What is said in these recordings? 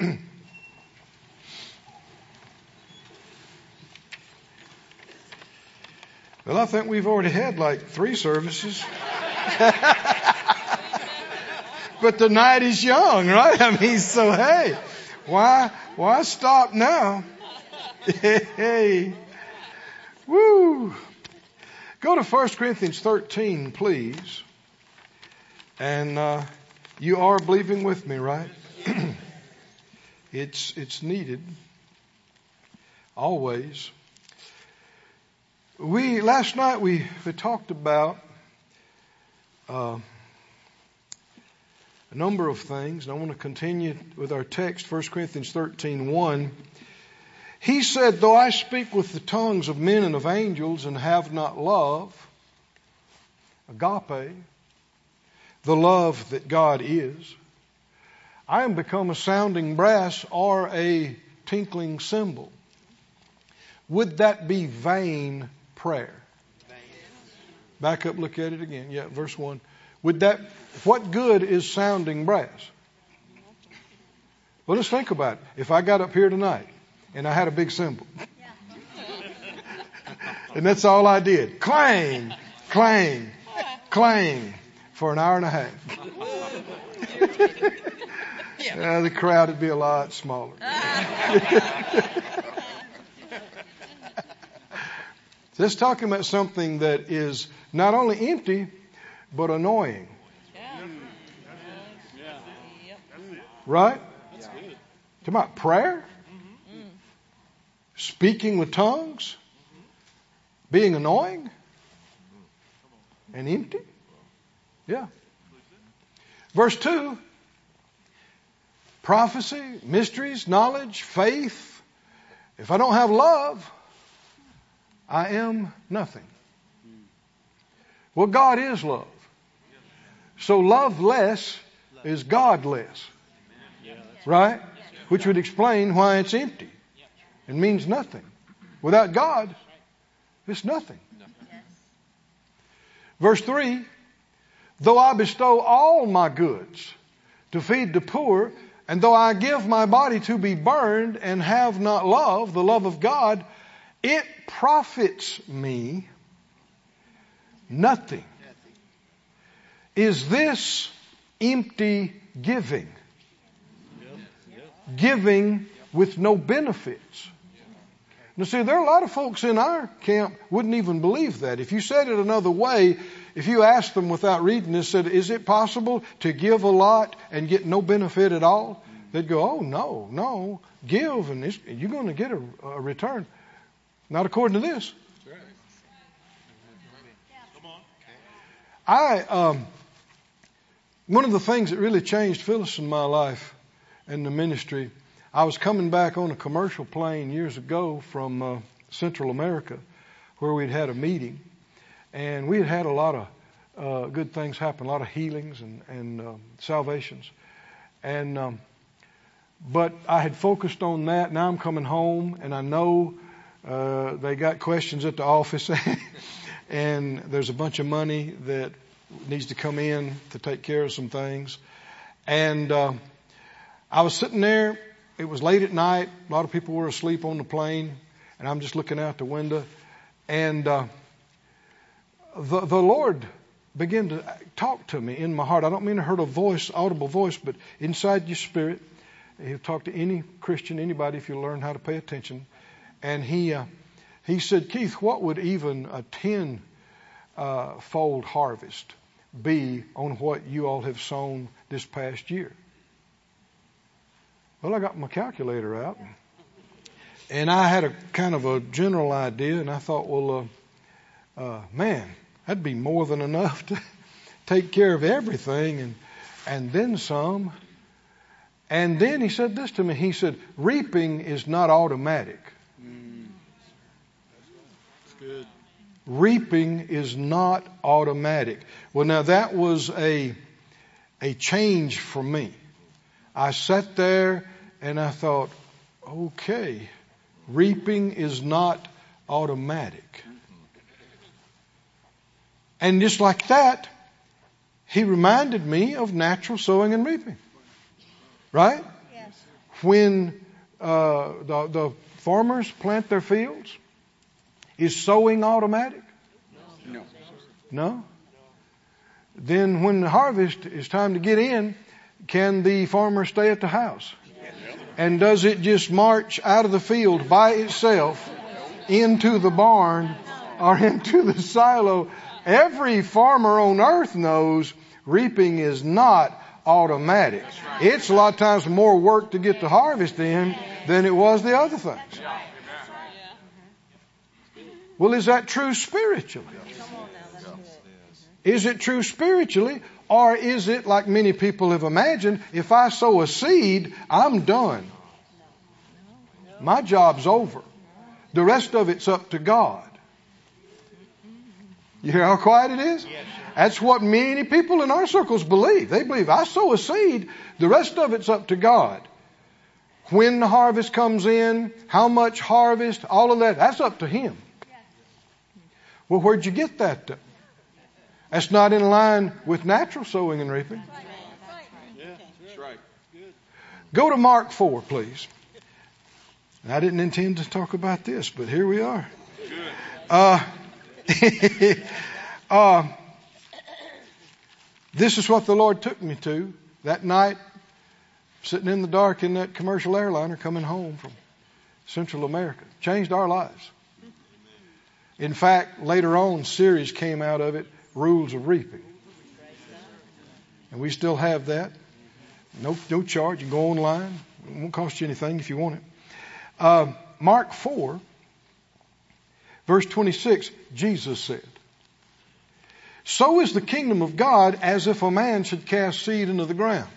well, I think we've already had like three services. but the night is young, right? I mean, so hey, why, why stop now? hey, woo. Go to 1 Corinthians 13, please. And uh, you are believing with me, right? it's it's needed always. We last night we, we talked about uh, a number of things, and I want to continue with our text, 1 Corinthians 13, 1. He said, Though I speak with the tongues of men and of angels and have not love, agape, the love that God is, I am become a sounding brass or a tinkling cymbal. Would that be vain prayer? Back up, look at it again. Yeah, verse 1. Would that, what good is sounding brass? Well, let's think about it. If I got up here tonight and I had a big cymbal, and that's all I did clang, clang, clang for an hour and a half. yeah. Uh, the crowd would be a lot smaller. This talking about something that is not only empty, but annoying. Yeah, Right? Talking about prayer, mm-hmm. speaking with tongues, being annoying and empty. Yeah. Verse 2 prophecy, mysteries, knowledge, faith. If I don't have love, I am nothing. Well, God is love. So love less is God less. Right? Which would explain why it's empty. It means nothing. Without God, it's nothing. Verse 3 Though I bestow all my goods to feed the poor, and though I give my body to be burned and have not love, the love of God, it profits me nothing. Is this empty giving? Giving with no benefits. Now see, there are a lot of folks in our camp wouldn't even believe that. If you said it another way, if you asked them without reading this, said, is it possible to give a lot and get no benefit at all? They'd go, oh no, no, give and you're going to get a, a return. Not according to this. I um, one of the things that really changed Phyllis in my life and the ministry. I was coming back on a commercial plane years ago from uh, Central America, where we'd had a meeting, and we had had a lot of uh, good things happen, a lot of healings and, and uh, salvations, and um, but I had focused on that. Now I'm coming home, and I know uh, they got questions at the office, and there's a bunch of money that needs to come in to take care of some things. And uh, I was sitting there. It was late at night. A lot of people were asleep on the plane, and I'm just looking out the window. And uh, the the Lord began to talk to me in my heart. I don't mean to hurt a voice, audible voice, but inside your spirit. He'll talk to any Christian, anybody, if you learn how to pay attention and he uh, he said, Keith, what would even a ten uh, fold harvest be on what you all have sown this past year? Well, I got my calculator out, and I had a kind of a general idea, and I thought, well, uh, uh, man, that'd be more than enough to take care of everything, and and then some. And then he said this to me. He said, reaping is not automatic. Good. Reaping is not automatic. Well, now that was a, a change for me. I sat there and I thought, okay, reaping is not automatic. And just like that, he reminded me of natural sowing and reaping. Right? Yes. when uh, the, the farmers plant their fields? Is sowing automatic? No. No? Then when the harvest is time to get in, can the farmer stay at the house? And does it just march out of the field by itself into the barn or into the silo? Every farmer on earth knows reaping is not automatic. It's a lot of times more work to get the harvest in than it was the other things. Well, is that true spiritually? Is it true spiritually? Or is it like many people have imagined, if I sow a seed, I'm done. My job's over. The rest of it's up to God. You hear how quiet it is? Yes, That's what many people in our circles believe. They believe I sow a seed, the rest of it's up to God. When the harvest comes in, how much harvest, all of that, that's up to Him. Well, where'd you get that? To? That's not in line with natural sowing and reaping. Yeah, that's right. Go to Mark 4, please. I didn't intend to talk about this, but here we are. Uh, uh, this is what the Lord took me to that night, sitting in the dark in that commercial airliner coming home from Central America. Changed our lives. In fact, later on, series came out of it, Rules of Reaping. And we still have that. No, no charge. You go online. It won't cost you anything if you want it. Uh, Mark 4, verse 26, Jesus said, So is the kingdom of God as if a man should cast seed into the ground,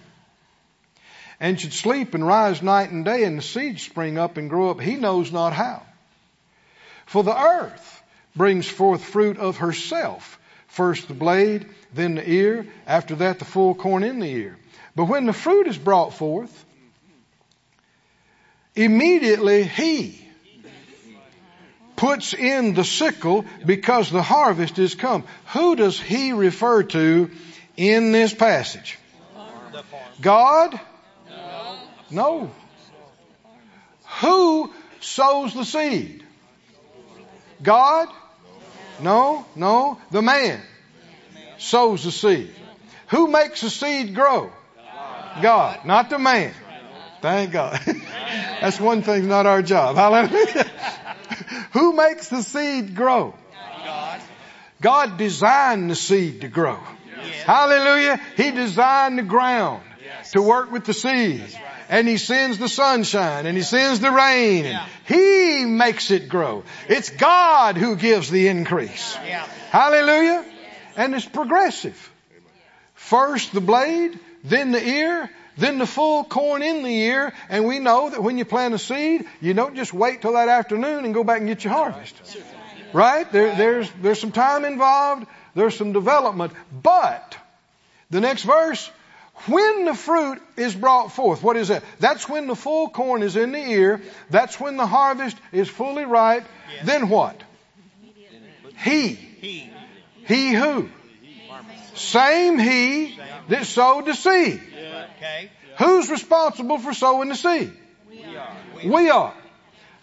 and should sleep and rise night and day, and the seed spring up and grow up, he knows not how. For the earth brings forth fruit of herself. First the blade, then the ear, after that the full corn in the ear. But when the fruit is brought forth, immediately he puts in the sickle because the harvest is come. Who does he refer to in this passage? God? No. Who sows the seed? God? No, no. The man sows the seed. Who makes the seed grow? God, not the man. Thank God. That's one thing, not our job. Hallelujah. Who makes the seed grow? God. God designed the seed to grow. Hallelujah. He designed the ground to work with the seed. And He sends the sunshine and He sends the rain and He makes it grow. It's God who gives the increase. Hallelujah. And it's progressive. First the blade, then the ear, then the full corn in the ear, and we know that when you plant a seed, you don't just wait till that afternoon and go back and get your harvest. Right? There, there's, there's some time involved, there's some development, but the next verse, when the fruit is brought forth, what is that? That's when the full corn is in the ear. That's when the harvest is fully ripe. Then what? He. He. He who? Same he that sowed the seed. Who's responsible for sowing the seed? We are. We are.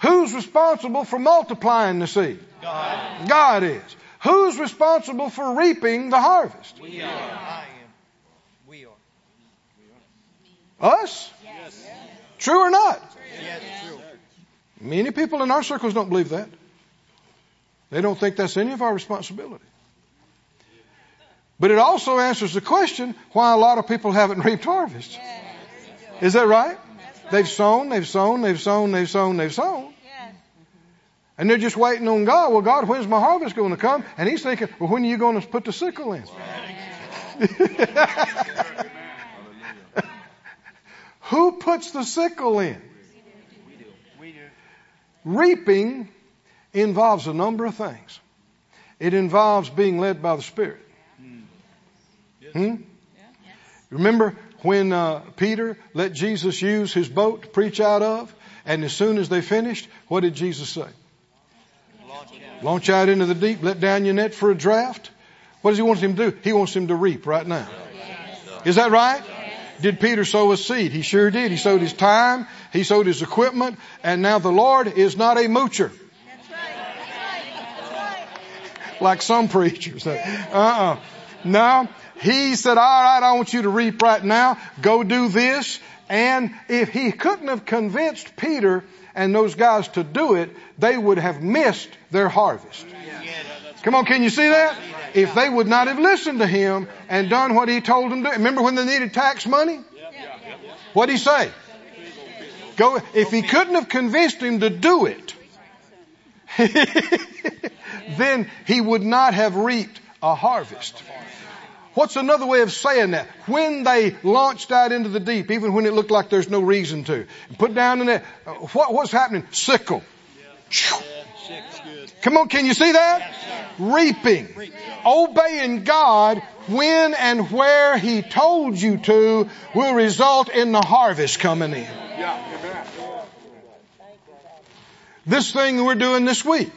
Who's responsible for multiplying the seed? God. God is. Who's responsible for reaping the harvest? We are. I am. We are. Us? Yes. True or not? Yes. Many people in our circles don't believe that. They don't think that's any of our responsibility. But it also answers the question why a lot of people haven't reaped harvest. Is that right? They've sown, they've sown, they've sown, they've sown, they've sown. And they're just waiting on God. Well, God, when's my harvest going to come? And He's thinking, well, when are you going to put the sickle in? Who puts the sickle in? We do. Reaping involves a number of things. It involves being led by the Spirit. Hmm? Remember when uh, Peter let Jesus use his boat to preach out of? And as soon as they finished, what did Jesus say? Launch out. Into the deep, let down your net for a draft. What does he want him to do? He wants him to reap right now. Is that right? Did Peter sow a seed? He sure did. He sowed his time, he sowed his equipment, and now the Lord is not a moocher. Like some preachers. Uh-uh. No. He said, all right, I want you to reap right now. Go do this. And if he couldn't have convinced Peter and those guys to do it, they would have missed their harvest. Come on, can you see that? If they would not have listened to him and done what he told them to, remember when they needed tax money? What did he say? Go, if he couldn't have convinced him to do it, then he would not have reaped a harvest. What's another way of saying that? When they launched out into the deep, even when it looked like there's no reason to, put down in there, uh, what, what's happening? Sickle. Come on, can you see that? Reaping. Obeying God when and where He told you to will result in the harvest coming in. This thing we're doing this week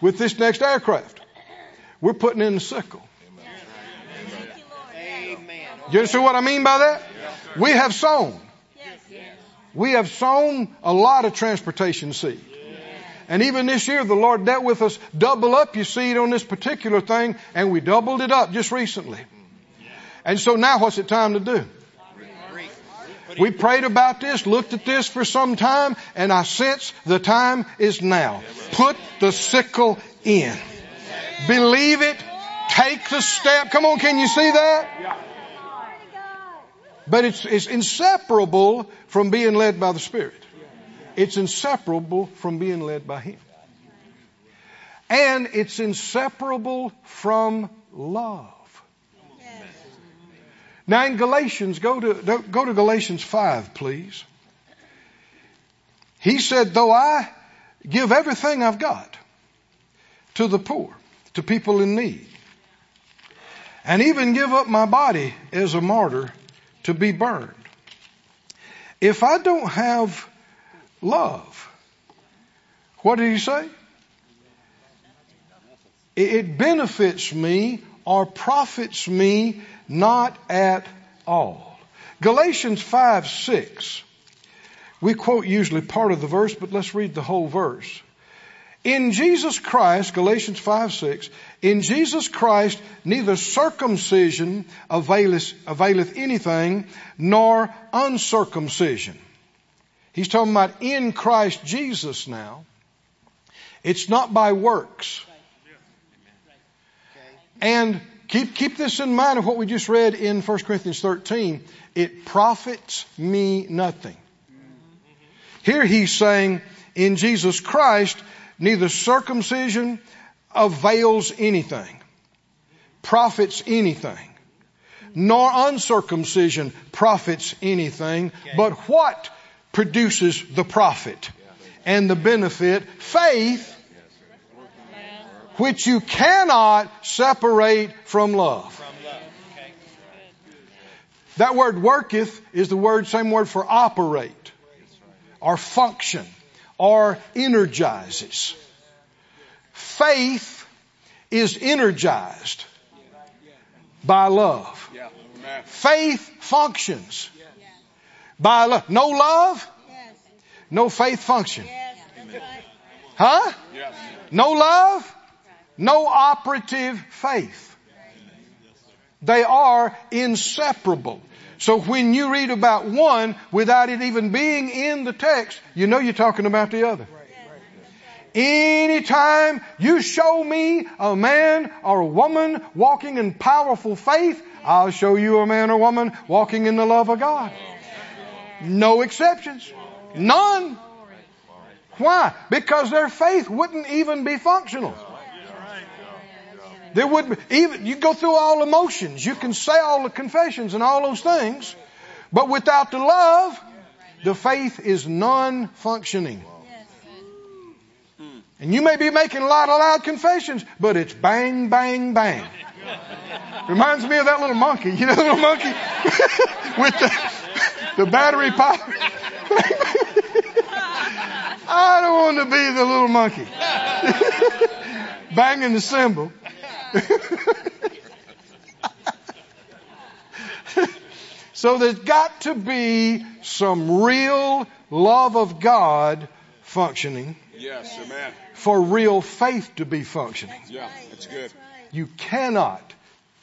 with this next aircraft, we're putting in the sickle. Do you understand what I mean by that? We have sown. We have sown a lot of transportation seed. And even this year, the Lord dealt with us, double up your seed on this particular thing, and we doubled it up just recently. And so now what's it time to do? We prayed about this, looked at this for some time, and I sense the time is now. Put the sickle in. Believe it. Take the step. Come on, can you see that? But it's, it's inseparable from being led by the Spirit. It's inseparable from being led by Him. And it's inseparable from love. Now in Galatians, go to, go to Galatians 5, please. He said, though I give everything I've got to the poor, to people in need, and even give up my body as a martyr to be burned. If I don't have love, what did he say? It benefits me or profits me not at all. Galatians 5, 6. We quote usually part of the verse, but let's read the whole verse. In Jesus Christ, Galatians 5, 6, in Jesus Christ neither circumcision availeth, availeth anything, nor uncircumcision. He's talking about in Christ Jesus now. It's not by works. And keep, keep this in mind of what we just read in 1 Corinthians 13. It profits me nothing. Here he's saying, in Jesus Christ, neither circumcision avails anything, profits anything, nor uncircumcision profits anything, but what produces the profit and the benefit? Faith which you cannot separate from love. That word worketh is the word, same word for operate or function or energizes. Faith is energized by love. Faith functions by love. No love? No faith function. Huh? No love? No operative faith. They are inseparable. So when you read about one without it even being in the text, you know you're talking about the other. Anytime you show me a man or a woman walking in powerful faith, I'll show you a man or woman walking in the love of God. No exceptions. None. Why? Because their faith wouldn't even be functional. There would even, you go through all emotions. You can say all the confessions and all those things. But without the love, the faith is non-functioning. And you may be making a lot of loud confessions, but it's bang, bang, bang. Reminds me of that little monkey. You know the little monkey? With the, the battery power. I don't want to be the little monkey. Banging the cymbal. So there's got to be some real love of God functioning Yes, amen. for real faith to be functioning. Yeah, that's good. You cannot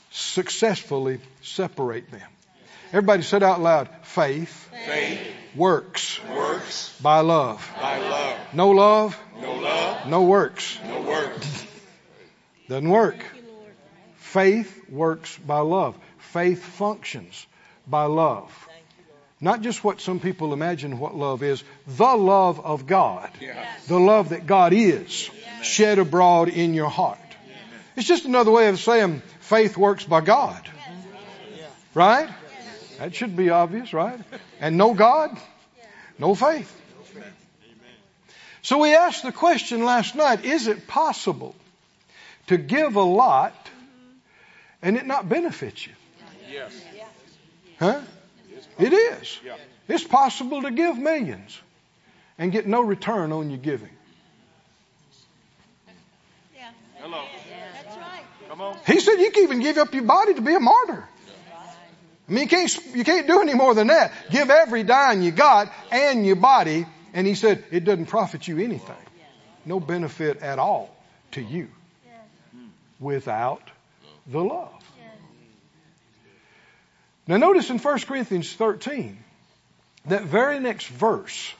successfully separate them. Everybody said out loud, faith Faith works works by love. by love. No love, No love, no works. no works. Doesn't work. Faith works by love. Faith functions by love. Not just what some people imagine what love is, the love of God. The love that God is shed abroad in your heart. It's just another way of saying faith works by God. Right? That should be obvious, right? And no God, no faith. So we asked the question last night, is it possible to give a lot and it not benefit you? Yes. Huh? It is. Yeah. It's possible to give millions and get no return on your giving. Hello. That's right. Come on. He said you can even give up your body to be a martyr. I mean, you can't, you can't do any more than that. Give every dime you got and your body. And he said it doesn't profit you anything. No benefit at all to you without mm. the love. Now notice in 1 Corinthians 13, that very next verse,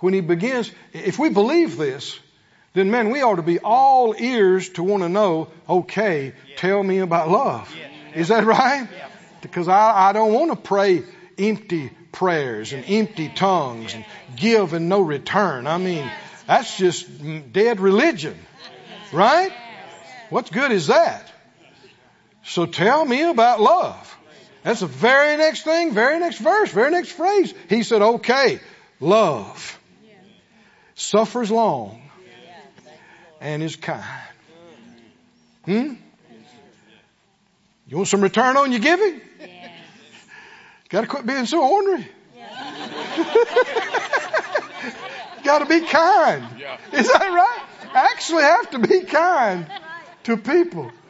when he begins, if we believe this, then man, we ought to be all ears to want to know, okay, tell me about love. Is that right? Because I, I don't want to pray empty prayers and empty tongues and give and no return. I mean, that's just mm, dead religion. Right? What good is that? So tell me about love. That's the very next thing, very next verse, very next phrase. He said, okay, love suffers long and is kind. Hmm? You want some return on your giving? Got to quit being so ornery. Got to be kind. Yeah. Is that right? Actually, have to be kind to people.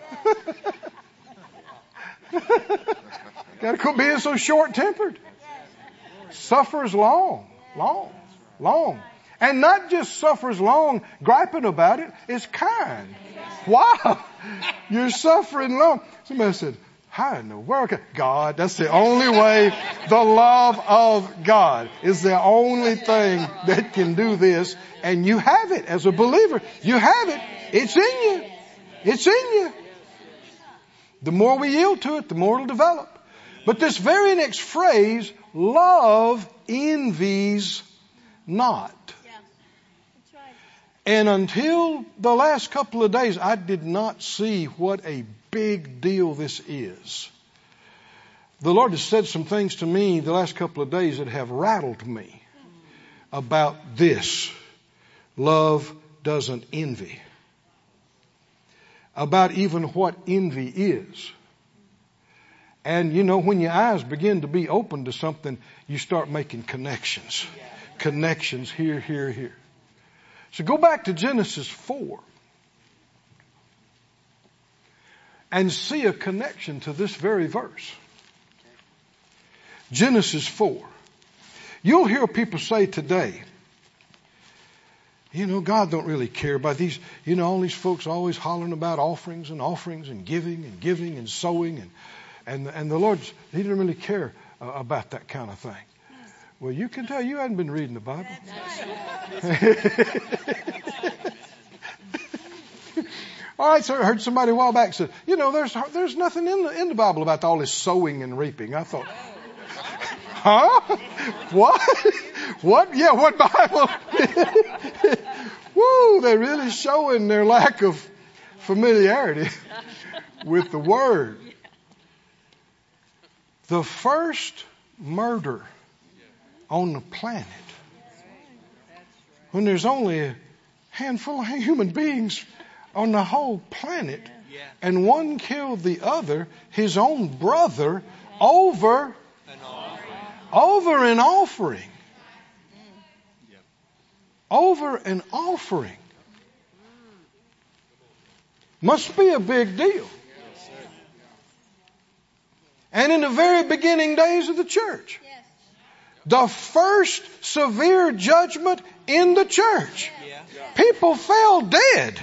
Got to quit being so short tempered. Suffers long, long, long. And not just suffers long griping about it, it's kind. Wow. You're suffering long. Somebody said, how in the world? can-" God, that's the only way. The love of God is the only thing that can do this. And you have it as a believer. You have it. It's in you. It's in you. The more we yield to it, the more it'll develop. But this very next phrase, love envies not. And until the last couple of days, I did not see what a big deal this is. The Lord has said some things to me the last couple of days that have rattled me about this. Love doesn't envy. About even what envy is. And you know, when your eyes begin to be open to something, you start making connections. Connections here, here, here. So go back to Genesis 4 and see a connection to this very verse. Genesis 4. You'll hear people say today, you know, God don't really care about these, you know, all these folks always hollering about offerings and offerings and giving and giving and sowing and, and, and the Lord, He didn't really care uh, about that kind of thing. Well, you can tell you hadn't been reading the Bible. All right, so I heard somebody a while back said, you know, there's there's nothing in the in the Bible about all this sowing and reaping. I thought, huh? What? What? Yeah, what Bible? Woo! They're really showing their lack of familiarity with the Word. The first murder on the planet, when there's only a handful of human beings on the whole planet, and one killed the other, his own brother, over over an offering. Over an offering. Must be a big deal. And in the very beginning days of the church, the first severe judgment in the church, people fell dead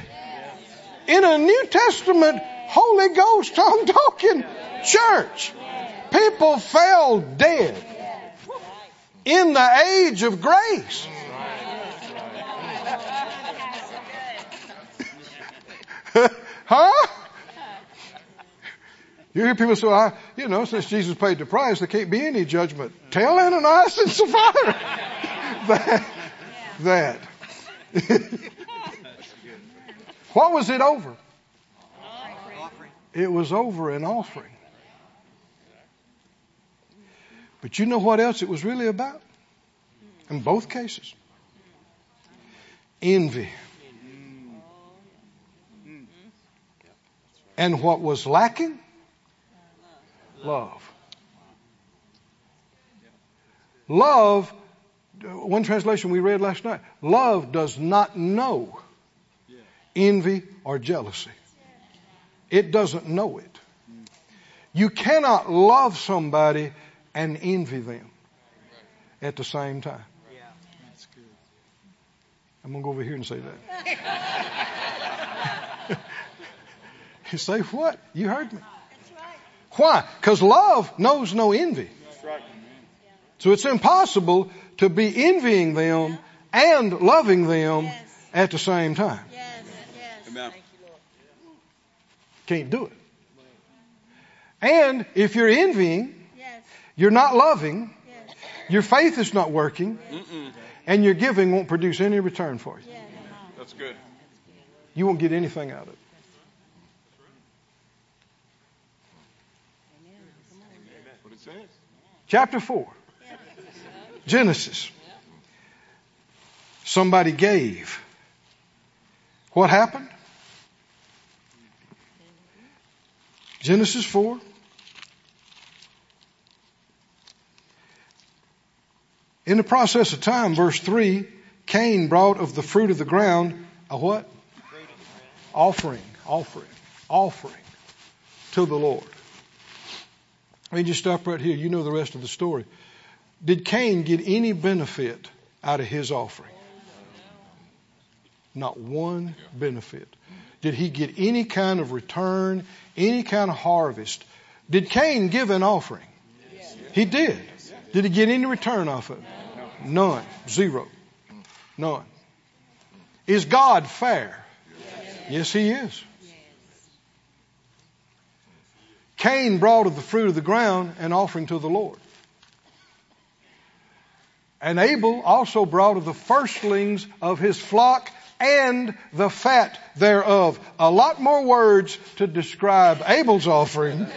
in a New Testament Holy Ghost tongue talking church. People fell dead in the age of grace. huh? You hear people say, I, you know, since Jesus paid the price, there can't be any judgment. Tell Ananias and Sapphira that. that. what was it over? It was over an offering. But you know what else it was really about? In both cases? Envy. And what was lacking? Love. Love, one translation we read last night, love does not know envy or jealousy. It doesn't know it. You cannot love somebody and envy them at the same time. I'm going to go over here and say that. you say what? You heard me. Why? Because love knows no envy. So it's impossible to be envying them and loving them at the same time. Yes. Yes. Amen. Can't do it. And if you're envying, you're not loving, your faith is not working, and your giving won't produce any return for you. That's good. You won't get anything out of it. That's what it says. Chapter 4. Genesis. Somebody gave. What happened? Genesis 4. In the process of time, verse 3, Cain brought of the fruit of the ground a what? Offering, offering, offering to the Lord. Let me just stop right here. You know the rest of the story. Did Cain get any benefit out of his offering? Not one benefit. Did he get any kind of return, any kind of harvest? Did Cain give an offering? He did. Did he get any return off of it? None. Zero. None. Is God fair? Yes, he is. Cain brought of the fruit of the ground an offering to the Lord. And Abel also brought of the firstlings of his flock and the fat thereof. A lot more words to describe Abel's offering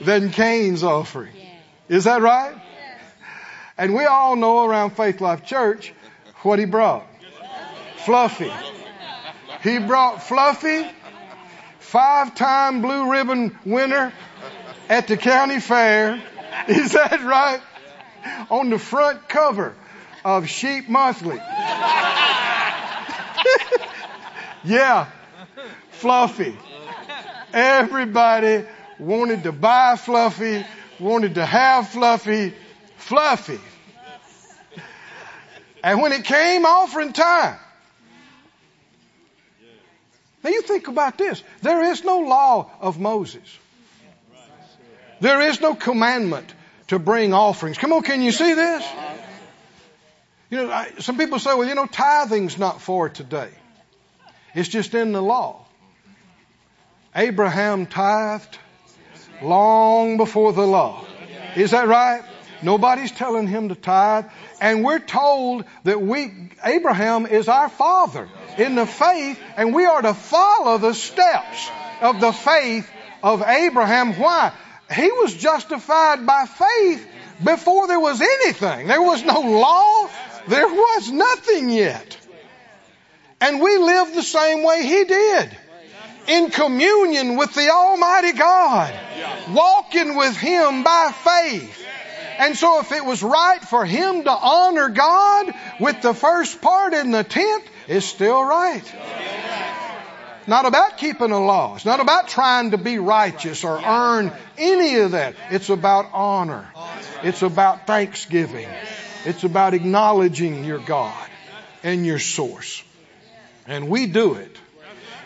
than Cain's offering. Is that right? And we all know around Faith Life Church what he brought. Fluffy. He brought Fluffy, five time blue ribbon winner at the county fair. Is that right? On the front cover of Sheep Monthly. yeah, Fluffy. Everybody wanted to buy Fluffy, wanted to have Fluffy, Fluffy. And when it came offering time, now you think about this. There is no law of Moses. There is no commandment to bring offerings. Come on, can you see this? You know, I, some people say, well, you know, tithing's not for today. It's just in the law. Abraham tithed long before the law. Is that right? Nobody's telling him to tithe. And we're told that we, Abraham is our father in the faith, and we are to follow the steps of the faith of Abraham. Why? He was justified by faith before there was anything. There was no law. There was nothing yet. And we live the same way he did. In communion with the Almighty God. Walking with Him by faith. And so if it was right for him to honor God with the first part in the tenth, it's still right. Not about keeping a law. It's not about trying to be righteous or earn any of that. It's about honor. It's about thanksgiving. It's about acknowledging your God and your source. And we do it.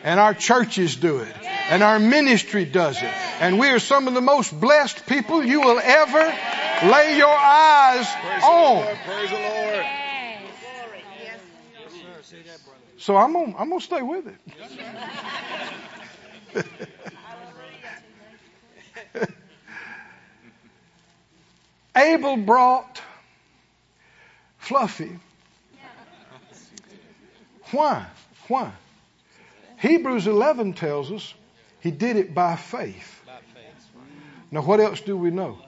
And our churches do it. And our ministry does it. And we are some of the most blessed people you will ever lay your eyes Praise on. Lord. Praise the Lord. So I'm gonna, I'm gonna stay with it. Abel brought Fluffy. Why? Why? Hebrews 11 tells us he did it by faith. Now, what else do we know?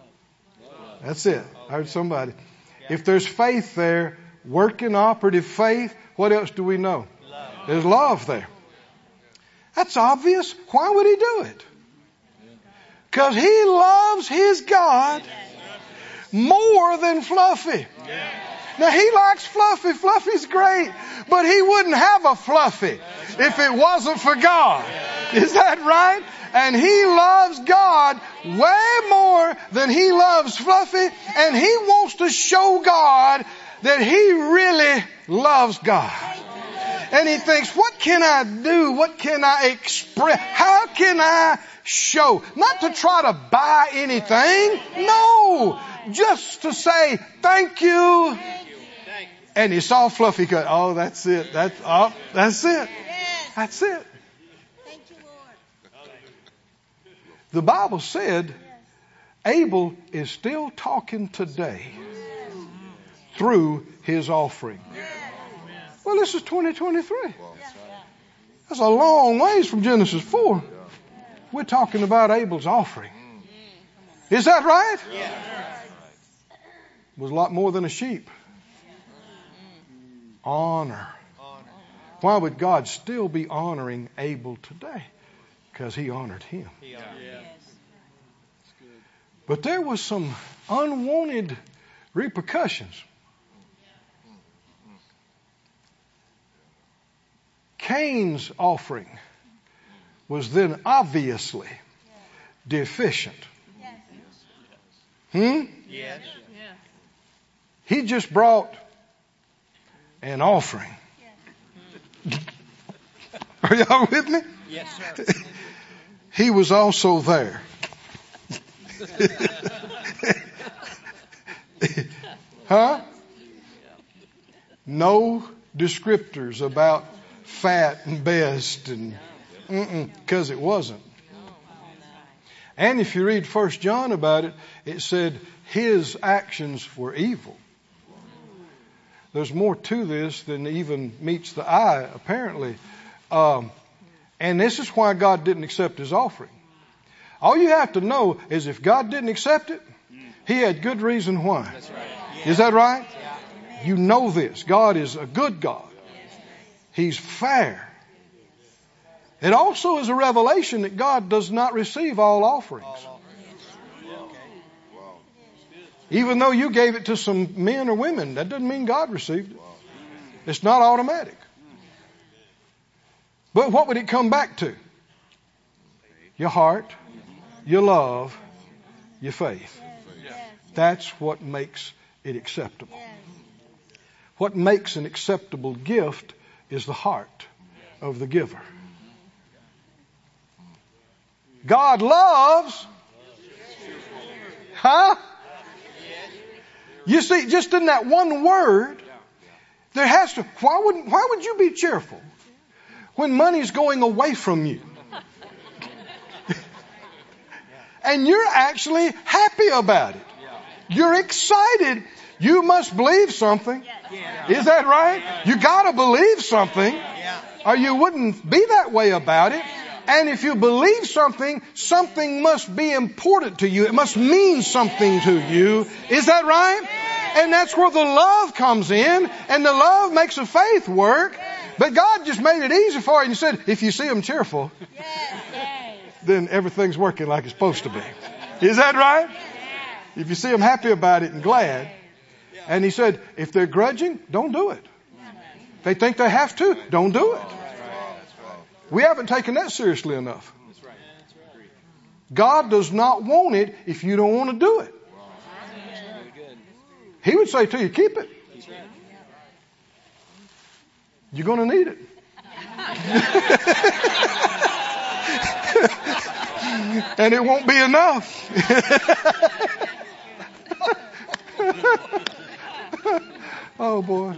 That's it. I heard somebody. If there's faith there, working operative faith, what else do we know? There's love there. That's obvious. Why would he do it? Because he loves his God more than Fluffy. Now he likes Fluffy. Fluffy's great, but he wouldn't have a Fluffy if it wasn't for God. Is that right? And he loves God way more than he loves Fluffy, and he wants to show God that he really loves God. And he thinks, what can I do? What can I express? How can I show? Not to try to buy anything. No. Just to say, thank you. And he saw Fluffy cut. Oh, that's it. That's, oh, that's it. That's it. Thank you, Lord. The Bible said Abel is still talking today through his offering. Well, this is 2023. That's a long ways from Genesis 4. We're talking about Abel's offering. Mm. Is that right? It was a lot more than a sheep. Honor. Why would God still be honoring Abel today? Because he honored him. But there was some unwanted repercussions. Cain's offering was then obviously deficient. Hmm? Yes. He just brought an offering. Are y'all with me? Yes, sir. He was also there. huh? No descriptors about fat and best and because it wasn't. And if you read First John about it, it said his actions were evil. There's more to this than even meets the eye, apparently. Um, and this is why God didn't accept his offering. All you have to know is if God didn't accept it, he had good reason why. Is that right? You know this. God is a good God. He's fair. It also is a revelation that God does not receive all offerings. Even though you gave it to some men or women, that doesn't mean God received it. It's not automatic. But what would it come back to? Your heart, your love, your faith. That's what makes it acceptable. What makes an acceptable gift is the heart of the giver. God loves. Huh? You see, just in that one word, there has to. Why would Why would you be cheerful when money's going away from you? and you're actually happy about it. You're excited. You must believe something. Is that right? You gotta believe something or you wouldn't be that way about it. And if you believe something, something must be important to you. It must mean something to you. Is that right? And that's where the love comes in, and the love makes the faith work. But God just made it easy for you and said, if you see them cheerful, then everything's working like it's supposed to be. Is that right? If you see them happy about it and glad. And he said, if they're grudging, don't do it. They think they have to, don't do it. We haven't taken that seriously enough. God does not want it if you don't want to do it. He would say to you, keep it. You're going to need it. and it won't be enough. oh boy.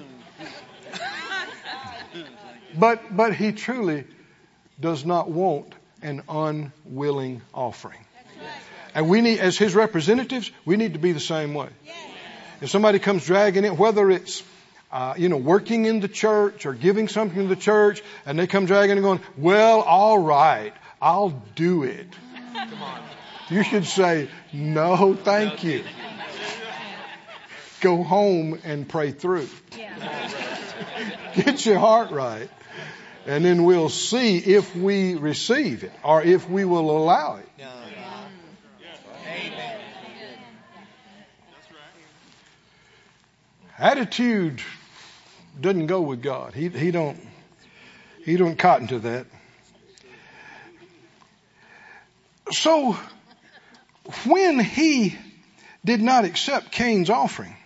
But but he truly does not want an unwilling offering. And we need, as his representatives, we need to be the same way. If somebody comes dragging it, whether it's uh, you know, working in the church or giving something to the church, and they come dragging and going, well, all right, I'll do it. You should say, no, thank you. Go home and pray through. Get your heart right. And then we'll see if we receive it or if we will allow it. Attitude doesn't go with God. He, he don't he don't cotton to that. So when he did not accept Cain's offering,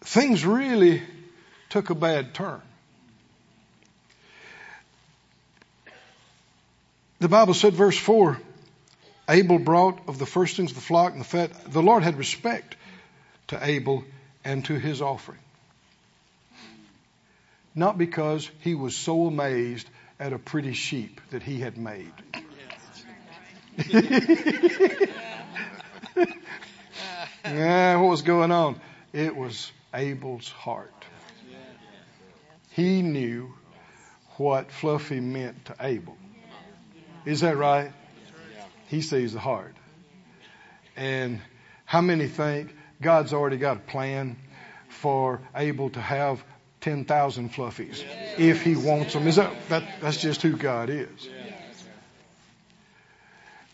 things really took a bad turn. The Bible said, verse 4 Abel brought of the firstlings of the flock and the fat. The Lord had respect to Abel and to his offering. Not because he was so amazed at a pretty sheep that he had made. yeah, what was going on? It was Abel's heart. He knew what Fluffy meant to Abel. Is that right? He sees the heart. And how many think God's already got a plan for Abel to have 10,000 fluffies if he wants them. Is that, that that's just who God is.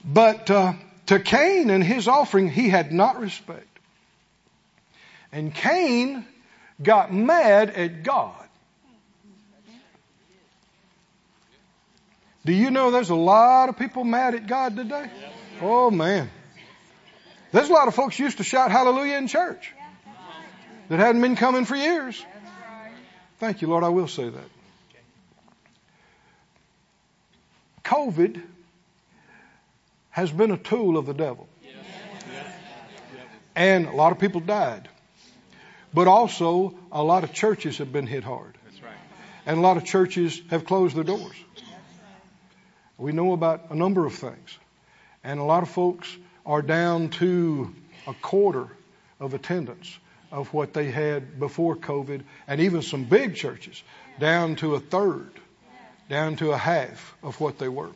But uh, to Cain and his offering, he had not respect. And Cain got mad at God. Do you know there's a lot of people mad at God today? Oh man. There's a lot of folks used to shout hallelujah in church that hadn't been coming for years. Thank you, Lord. I will say that. COVID has been a tool of the devil. And a lot of people died. But also, a lot of churches have been hit hard. And a lot of churches have closed their doors. We know about a number of things. And a lot of folks are down to a quarter of attendance of what they had before COVID, and even some big churches down to a third, down to a half of what they were.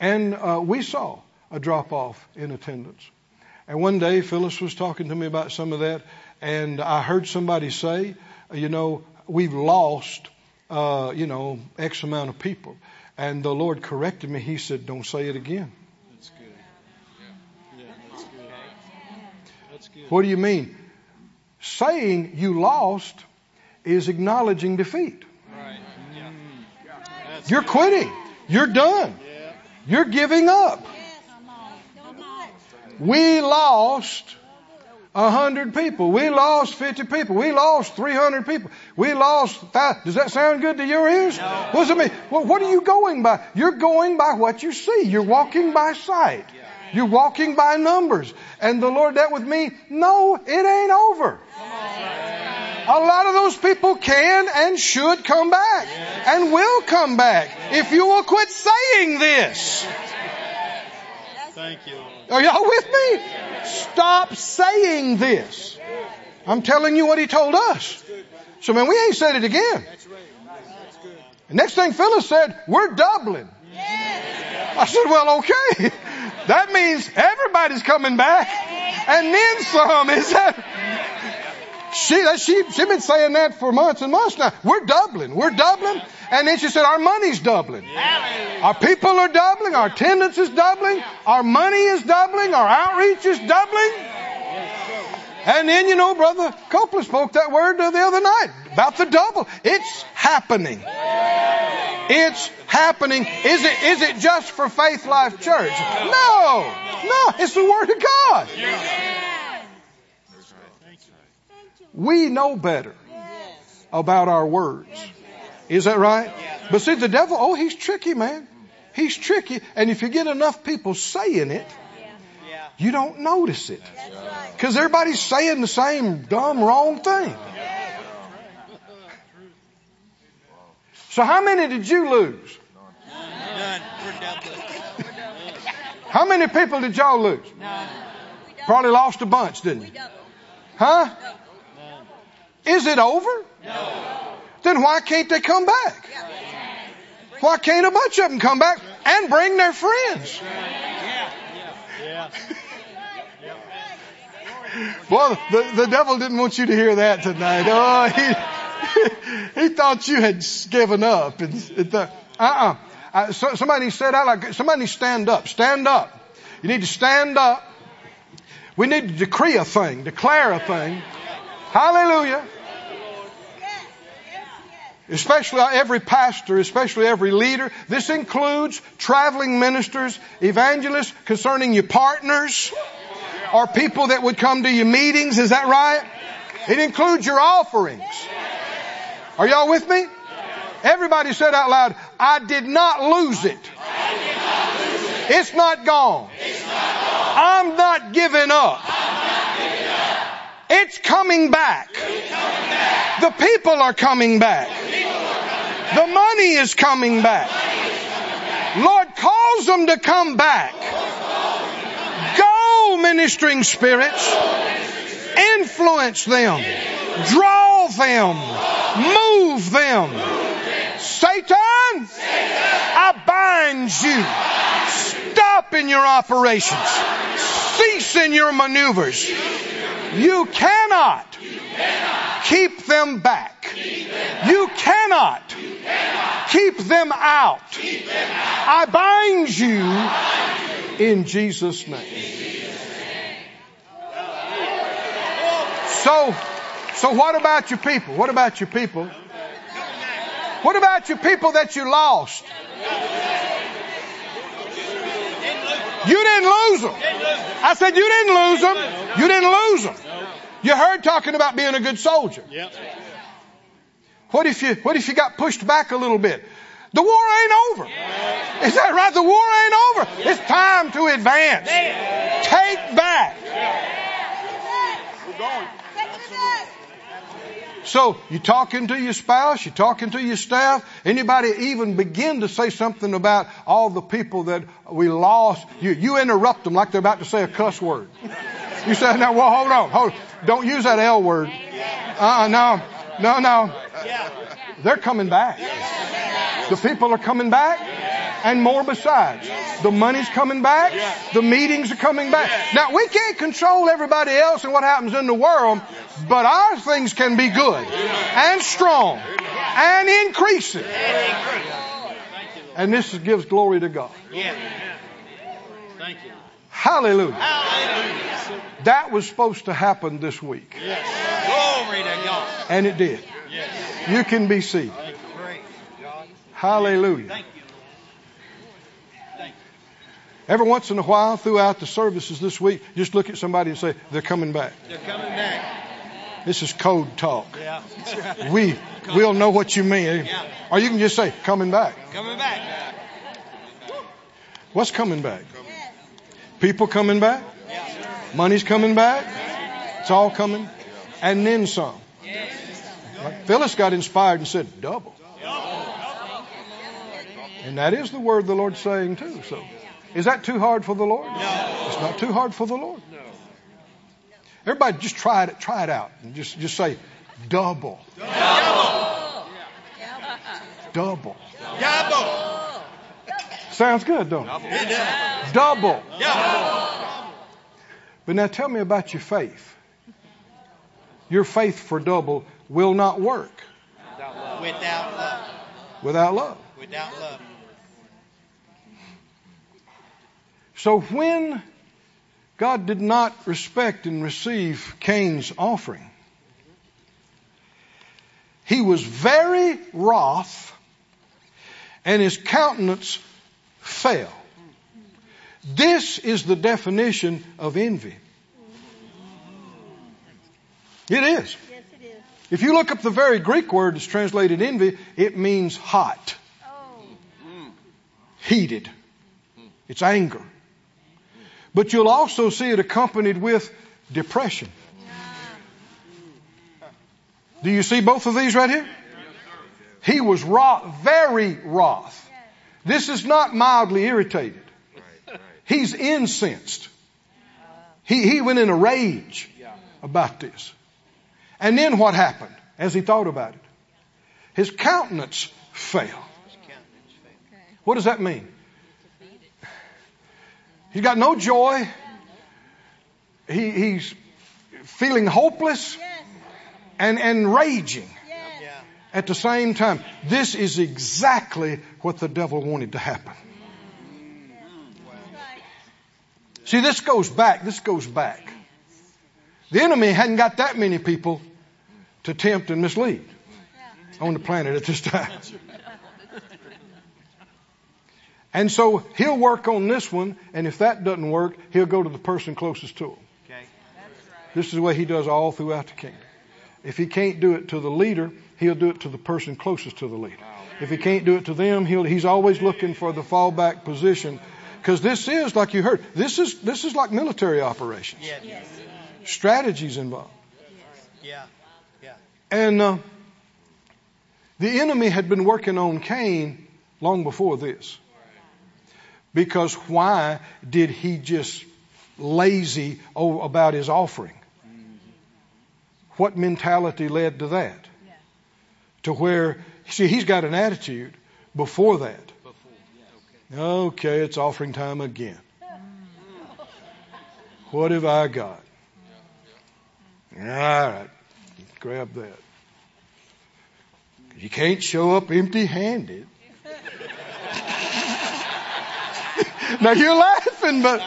And uh, we saw a drop off in attendance. And one day Phyllis was talking to me about some of that, and I heard somebody say, you know, we've lost, uh, you know, X amount of people. And the Lord corrected me. He said, don't say it again. What do you mean? Saying you lost is acknowledging defeat. Right. Yeah. You're quitting. You're done. Yeah. You're giving up. We lost a hundred people. We lost fifty people. We lost three hundred people. We lost five. Does that sound good to your ears? No. What does it mean? Well, what are you going by? You're going by what you see. You're walking by sight. You're walking by numbers. And the Lord dealt with me. No, it ain't over. A lot of those people can and should come back and will come back if you will quit saying this. Thank you. Are y'all with me? Stop saying this. I'm telling you what he told us. So man, we ain't said it again. Next thing Phyllis said, we're doubling. I said, well, okay. That means everybody's coming back. And then some. Is that? She, she, she been saying that for months and months now. We're doubling. We're doubling. And then she said, our money's doubling. Our people are doubling. Our attendance is doubling. Our money is doubling. Our outreach is doubling. And then, you know, Brother Copeland spoke that word the other night. About the double. It's happening. It's happening. Is it, is it just for Faith Life Church? No. No. It's the Word of God. We know better about our words. Is that right? But see, the devil, oh, he's tricky, man. He's tricky. And if you get enough people saying it, you don't notice it. Because everybody's saying the same dumb, wrong thing. So how many did you lose? None. How many people did y'all lose? Probably lost a bunch, didn't you? Huh? Is it over? No. Then why can't they come back? Why can't a bunch of them come back and bring their friends? Well, the, the devil didn't want you to hear that tonight. Oh, he, he thought you had given up. Uh uh uh. So, somebody said out like, somebody stand up. Stand up. You need to stand up. We need to decree a thing, declare a thing. Hallelujah. Especially uh, every pastor, especially every leader. This includes traveling ministers, evangelists concerning your partners, or people that would come to your meetings. Is that right? It includes your offerings. Are y'all with me? Everybody said out loud, I did not lose it. It's not gone. I'm not giving up. It's coming back. The people are coming back. The money is coming back. Lord, cause them to come back. Go, ministering spirits. Influence them. Draw them. Move them. Satan, I bind you. Stop in your operations. Cease in your maneuvers. You cannot keep them back. You cannot keep them out. I bind you in Jesus' name. So, so what about your people? What about your people? What about your people that you lost? You didn't lose them. I said you didn't lose them. You didn't lose them. You heard talking about being a good soldier. What if you what if you got pushed back a little bit? The war ain't over. Is that right? The war ain't over. It's time to advance. Take back. We're going. So you're talking to your spouse, you're talking to your staff, anybody even begin to say something about all the people that we lost, you, you interrupt them like they're about to say a cuss word. You say, now, well, hold on, hold on. Don't use that L word. Uh-uh, no, no, no. They're coming back. The people are coming back and more besides. The money's coming back. The meetings are coming back. Now we can't control everybody else and what happens in the world, but our things can be good and strong and increasing. And this gives glory to God. Thank you. Hallelujah. That was supposed to happen this week. Glory to God. And it did. Yes. You can be seated. Hallelujah. Thank you. Thank Every once in a while throughout the services this week, just look at somebody and say, they're coming back. They're coming back. This is code talk. Yeah. We, we'll know what you mean. Yeah. Or you can just say, coming back. Coming back. What's coming back? People coming back? Money's coming back? It's all coming. And then some. Phyllis got inspired and said, double. And that is the word the Lord's saying too. So, is that too hard for the Lord? No. It's not too hard for the Lord. Everybody, just try it. Try it out, and just just say, double, double. Double. Sounds good, don't it? It. Double. Double. But now tell me about your faith. Your faith for double will not work Without love. without love. Without love. So when God did not respect and receive Cain's offering, he was very wroth, and his countenance fell. This is the definition of envy. It is. Yes, it is. If you look up the very Greek word that's translated envy, it means hot, Oh, heated. It's anger. But you'll also see it accompanied with depression. Do you see both of these right here? He was wroth, very wroth. This is not mildly irritated. He's incensed. He, he went in a rage about this. And then what happened as he thought about it? His countenance fell. What does that mean? He's got no joy. He, he's feeling hopeless and, and raging at the same time. This is exactly what the devil wanted to happen. See, this goes back. This goes back. The enemy hadn't got that many people to tempt and mislead on the planet at this time. And so he'll work on this one, and if that doesn't work, he'll go to the person closest to him. Okay. This is the way he does all throughout the kingdom. If he can't do it to the leader, he'll do it to the person closest to the leader. If he can't do it to them, he'll, he's always looking for the fallback position. Because this is, like you heard, this is, this is like military operations. Yes. Strategies involved. Yeah. Yeah. And uh, the enemy had been working on Cain long before this. Because why did he just lazy about his offering? What mentality led to that? To where, see, he's got an attitude before that. Okay, it's offering time again. What have I got? All right, grab that. You can't show up empty handed. now you're laughing, but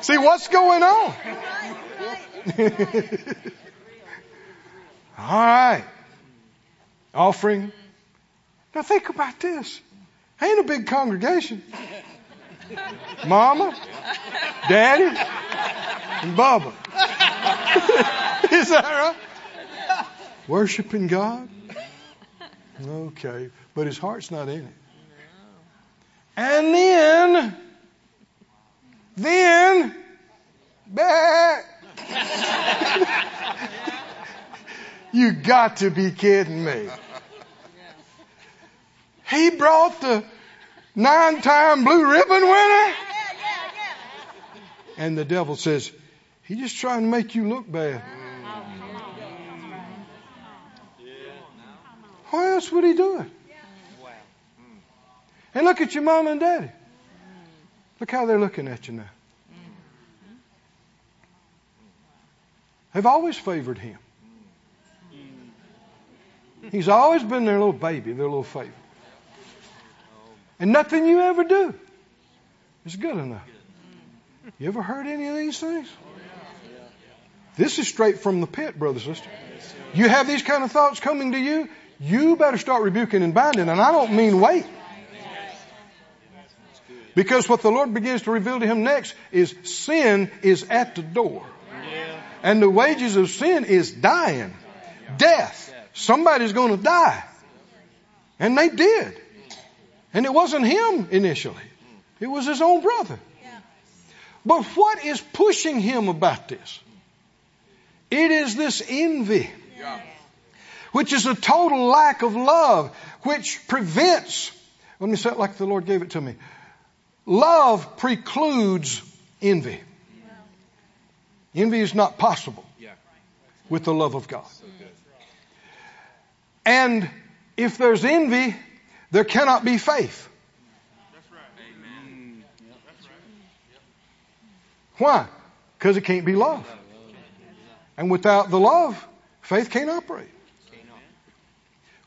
see what's going on? All right. Offering. Now think about this. Ain't a big congregation. Mama, Daddy, and Bubba. Is that right? Worshiping God? Okay. But his heart's not in it. And then, then, bah, you got to be kidding me. He brought the nine time blue ribbon winner? And the devil says, He's just trying to make you look bad. Why else would he do it? Wow. And look at your mom and daddy. Look how they're looking at you now. They've always favored him. He's always been their little baby, their little favorite. And nothing you ever do is good enough. You ever heard any of these things? This is straight from the pit, brother, sister. You have these kind of thoughts coming to you, you better start rebuking and binding. And I don't mean wait. Because what the Lord begins to reveal to him next is sin is at the door. And the wages of sin is dying. Death. Somebody's going to die. And they did. And it wasn't him initially. It was his own brother. But what is pushing him about this? It is this envy, which is a total lack of love, which prevents, let me say it like the Lord gave it to me. Love precludes envy. Envy is not possible with the love of God. And if there's envy, there cannot be faith. Why? Because it can't be love. And without the love, faith can't operate.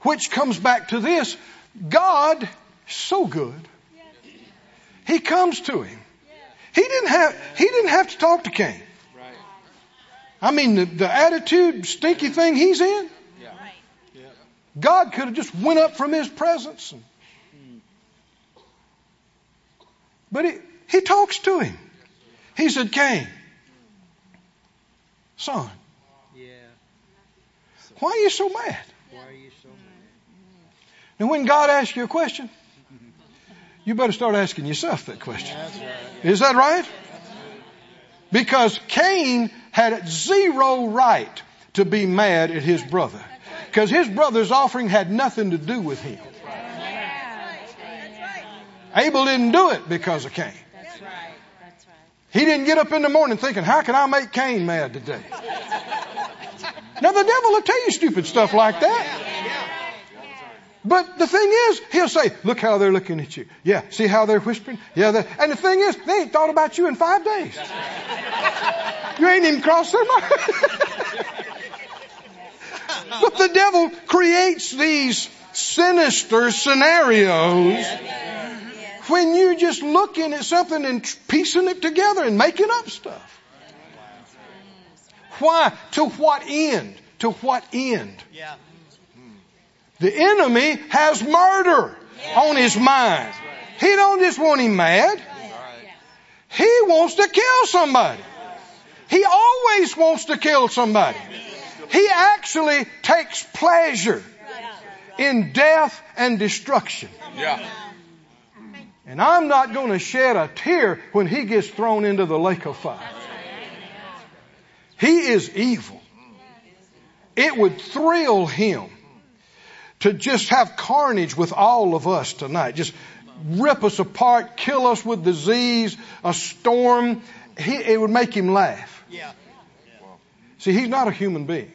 Which comes back to this God, so good. He comes to him. He didn't have, he didn't have to talk to Cain. I mean, the, the attitude, stinky thing he's in. God could have just went up from his presence. And, but he, he talks to him. He said, Cain, son, why are you so mad? Why are you so mad? And when God asks you a question, you better start asking yourself that question. Is that right? Because Cain had zero right to be mad at his brother. Because his brother's offering had nothing to do with him. Abel didn't do it because of Cain. He didn't get up in the morning thinking, how can I make Cain mad today? Now the devil will tell you stupid stuff like that. But the thing is, he'll say, look how they're looking at you. Yeah, see how they're whispering? Yeah, they're, and the thing is, they ain't thought about you in five days. You ain't even crossed their mind. but the devil creates these sinister scenarios when you're just looking at something and piecing it together and making up stuff. Why? To what end? To what end? Yeah. The enemy has murder on his mind. He don't just want him mad. He wants to kill somebody. He always wants to kill somebody. He actually takes pleasure in death and destruction. Yeah. And I'm not going to shed a tear when he gets thrown into the lake of fire. He is evil. It would thrill him to just have carnage with all of us tonight. Just rip us apart, kill us with disease, a storm. He, it would make him laugh. Yeah. See, he's not a human being.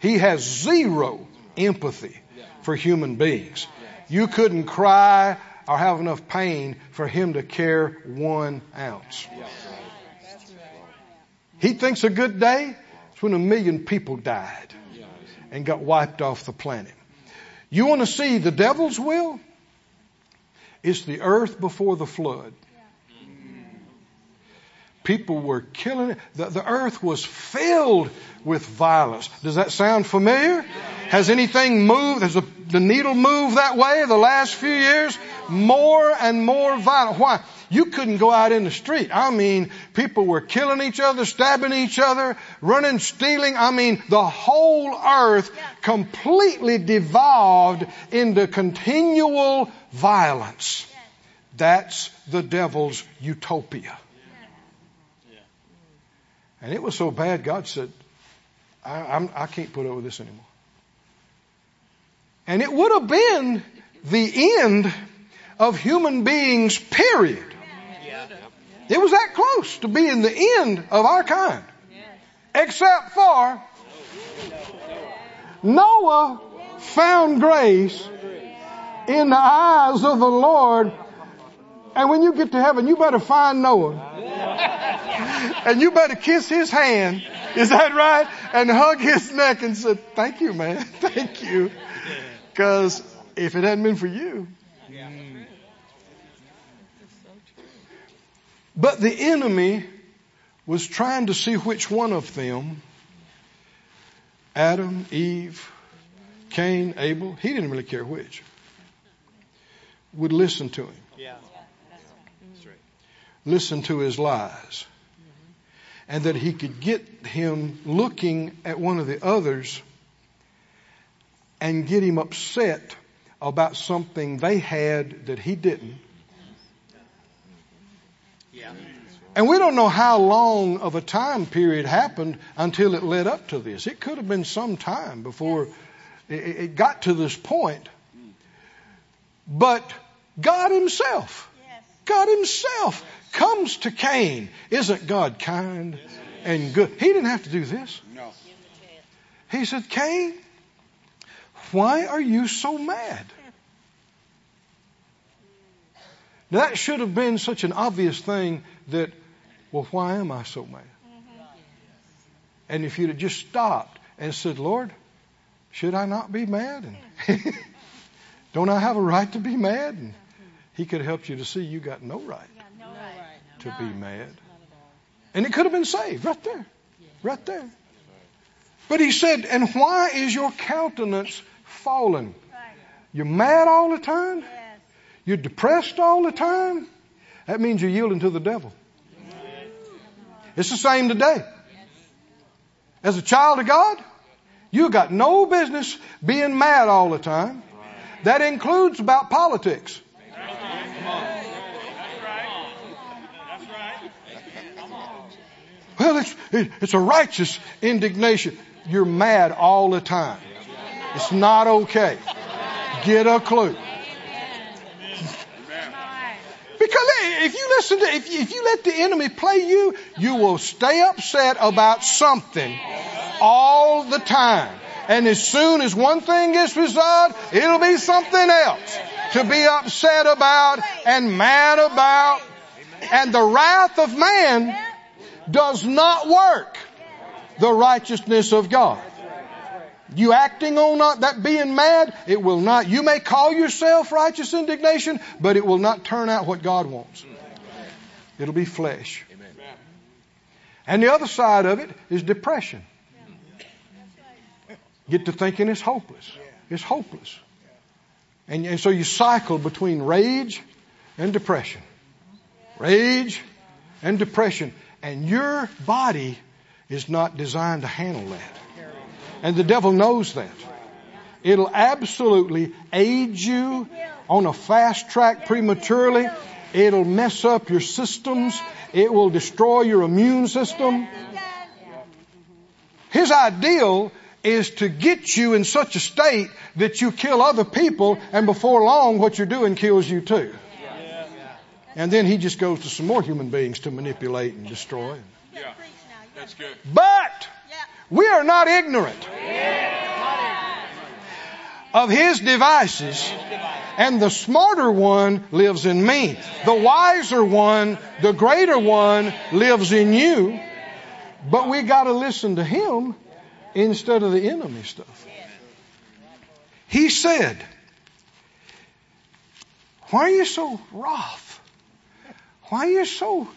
He has zero empathy for human beings. You couldn't cry or have enough pain for him to care one ounce. He thinks a good day is when a million people died and got wiped off the planet. You want to see the devil's will? It's the earth before the flood. People were killing it. The, the earth was filled with violence. Does that sound familiar? Has anything moved? Has the, the needle moved that way the last few years? More and more violent. Why? You couldn't go out in the street. I mean, people were killing each other, stabbing each other, running, stealing. I mean, the whole earth completely devolved into continual violence. That's the devil's utopia. And it was so bad, God said, I, I'm, I can't put up with this anymore. And it would have been the end of human beings, period. It was that close to being the end of our kind. Except for Noah found grace in the eyes of the Lord. And when you get to heaven, you better find Noah. And you better kiss his hand. Is that right? And hug his neck and say, thank you, man. Thank you. Because if it hadn't been for you. But the enemy was trying to see which one of them, Adam, Eve, Cain, Abel, he didn't really care which, would listen to him, Yeah. listen to his lies. And that he could get him looking at one of the others and get him upset about something they had that he didn't. Yeah. And we don't know how long of a time period happened until it led up to this. It could have been some time before it, it got to this point. But God Himself, God Himself comes to Cain. Isn't God kind and good? He didn't have to do this. No. He said, Cain, why are you so mad? Now, that should have been such an obvious thing that, well, why am I so mad? And if you'd have just stopped and said, Lord, should I not be mad? And don't I have a right to be mad? And he could have helped you to see you got no right to be mad. And it could have been saved right there. Right there. But he said, And why is your countenance fallen. You're mad all the time? You're depressed all the time? That means you're yielding to the devil. It's the same today. As a child of God, you got no business being mad all the time. That includes about politics. Well, it's, it's a righteous indignation. You're mad all the time. It's not okay. Get a clue. Because if you listen to, if you, if you let the enemy play you, you will stay upset about something all the time. And as soon as one thing gets resolved, it'll be something else to be upset about and mad about. And the wrath of man does not work the righteousness of God. You acting on not that being mad, it will not. You may call yourself righteous indignation, but it will not turn out what God wants. It'll be flesh. And the other side of it is depression. Get to thinking it's hopeless. It's hopeless. And, and so you cycle between rage and depression. Rage and depression. And your body is not designed to handle that. And the devil knows that. It'll absolutely age you on a fast track prematurely. It'll mess up your systems. It will destroy your immune system. His ideal is to get you in such a state that you kill other people and before long what you're doing kills you too. And then he just goes to some more human beings to manipulate and destroy. Yeah. That's good. But we are not ignorant of his devices, and the smarter one lives in me. The wiser one, the greater one lives in you. But we got to listen to him instead of the enemy stuff. He said, Why are you so wroth? Why are you so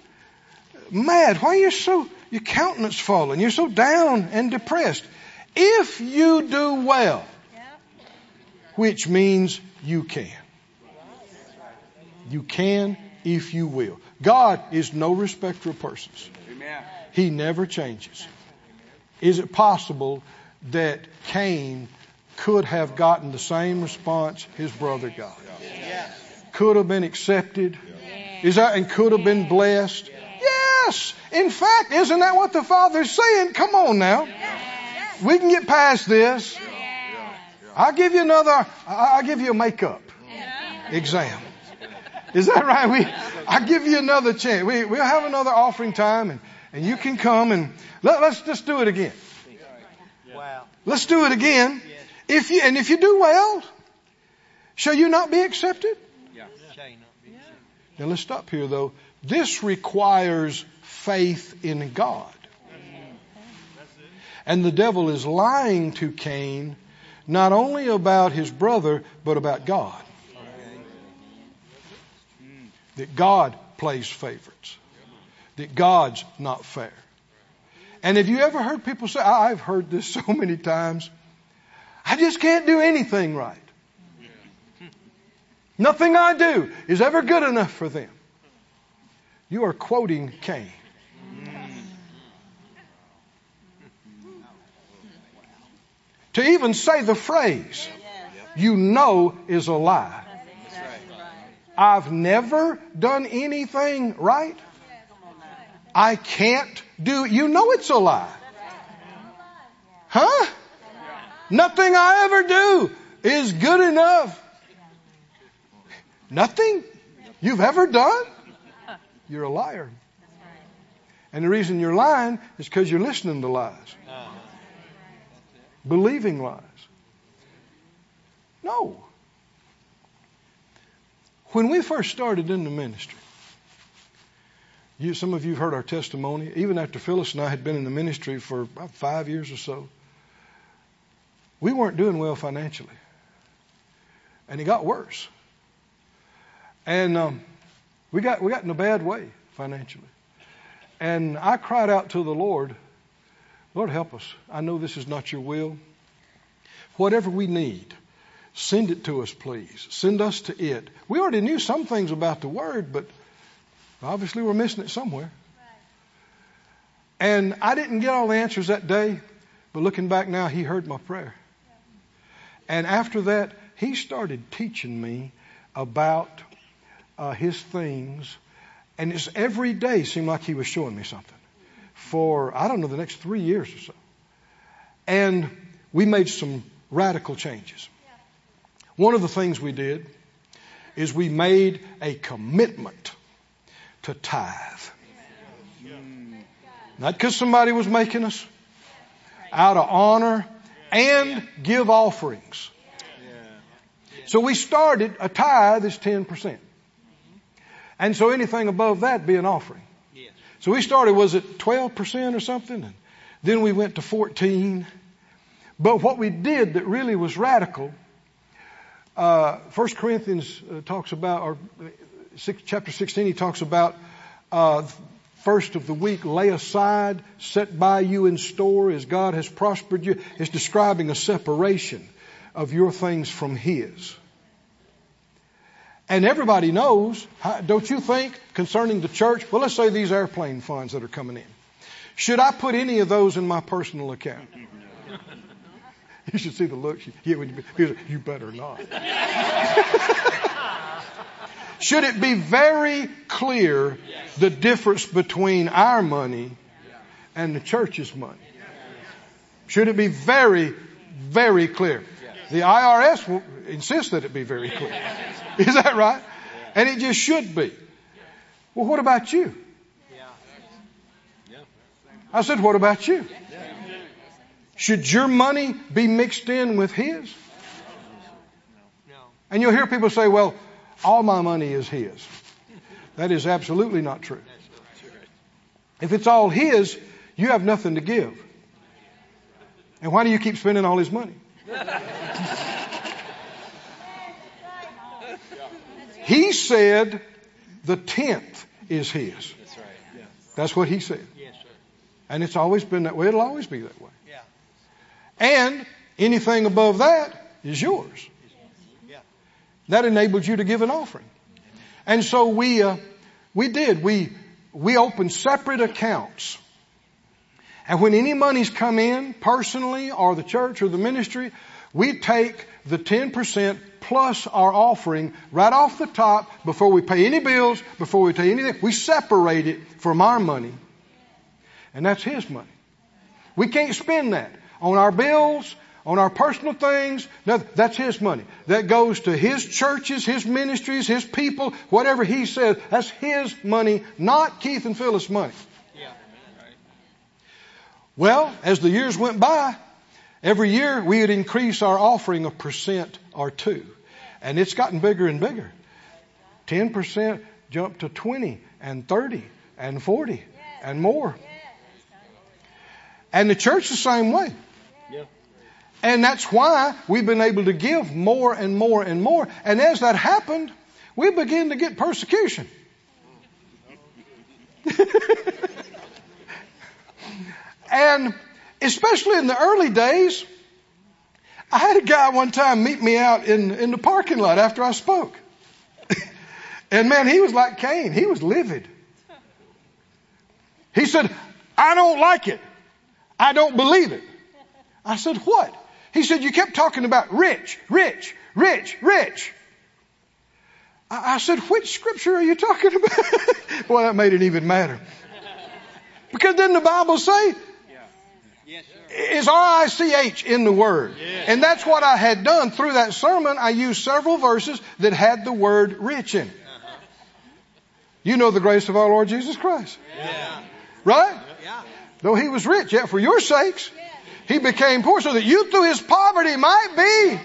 mad? Why are you so, your countenance fallen? You're so down and depressed. If you do well, which means you can. You can if you will. God is no respecter of persons. Amen. He never changes. Is it possible that Cain could have gotten the same response his brother got? Could have been accepted? Is that and could have been blessed? Yes. In fact, isn't that what the Father's saying? Come on now. We can get past this. I'll give you another, I- I'll give you a makeup exam. Is that right? We, I'll give you another chance. We, we'll have another offering time and, and you can come and let, let's just do it again. Wow. Let's do it again. If you, and if you do well, shall you not be accepted? Shall you not be accepted? Now let's stop here though. This requires faith in God. And the devil is lying to Cain not only about his brother, but about God. That God plays favorites. That God's not fair. And have you ever heard people say, I've heard this so many times, I just can't do anything right. Nothing I do is ever good enough for them. You are quoting Cain. To even say the phrase, you know is a lie. I've never done anything right. I can't do, you know it's a lie. Huh? Nothing I ever do is good enough. Nothing you've ever done? You're a liar. And the reason you're lying is because you're listening to lies, believing lies. No. When we first started in the ministry, you, some of you have heard our testimony. Even after Phyllis and I had been in the ministry for about five years or so, we weren't doing well financially. And it got worse. And um, we got we got in a bad way financially. And I cried out to the Lord, Lord help us. I know this is not your will. Whatever we need, Send it to us, please. Send us to it. We already knew some things about the Word, but obviously we're missing it somewhere. And I didn't get all the answers that day, but looking back now, he heard my prayer. And after that, he started teaching me about uh, his things. And it's every day seemed like he was showing me something for, I don't know, the next three years or so. And we made some radical changes. One of the things we did is we made a commitment to tithe. Not because somebody was making us, out of honor and give offerings. So we started a tithe is 10%. And so anything above that be an offering. So we started, was it 12% or something? And then we went to 14. But what we did that really was radical, uh, 1 Corinthians uh, talks about, or uh, six, chapter 16, he talks about uh, first of the week, lay aside, set by you in store as God has prospered you. It's describing a separation of your things from His. And everybody knows, don't you think, concerning the church? Well, let's say these airplane funds that are coming in. Should I put any of those in my personal account? you should see the look. Yeah, you, you better not. Should it be very clear the difference between our money and the church's money? Should it be very, very clear? The IRS will insist that it be very clear. Is that right? And it just should be. Well, what about you? I said, what about you? Should your money be mixed in with his? And you'll hear people say, well, all my money is His. That is absolutely not true. If it's all His, you have nothing to give. And why do you keep spending all His money? He said the tenth is His. That's what He said. And it's always been that way. It'll always be that way. And anything above that is yours. That enabled you to give an offering. And so we, uh, we did. We, we opened separate accounts. And when any money's come in, personally, or the church or the ministry, we take the 10% plus our offering right off the top before we pay any bills, before we pay anything. We separate it from our money. And that's His money. We can't spend that on our bills, on our personal things. No, that's His money. That goes to His churches, His ministries, His people, whatever He says. That's His money, not Keith and Phyllis' money. Well, as the years went by, every year we would increase our offering a percent or two. And it's gotten bigger and bigger. 10% jumped to 20 and 30 and 40 and more. And the church the same way. And that's why we've been able to give more and more and more. And as that happened, we began to get persecution. and especially in the early days, I had a guy one time meet me out in, in the parking lot after I spoke. and man, he was like Cain. He was livid. He said, I don't like it. I don't believe it. I said, what? He said, You kept talking about rich, rich, rich, rich. I, I said, Which scripture are you talking about? Boy, that made it even matter. Because didn't the Bible say, is R-I-C-H in the Word. And that's what I had done through that sermon. I used several verses that had the word rich in. It. Uh-huh. You know the grace of our Lord Jesus Christ. Yeah. Right? Yeah. Though he was rich, yet for your sakes, he became poor so that you through his poverty might be,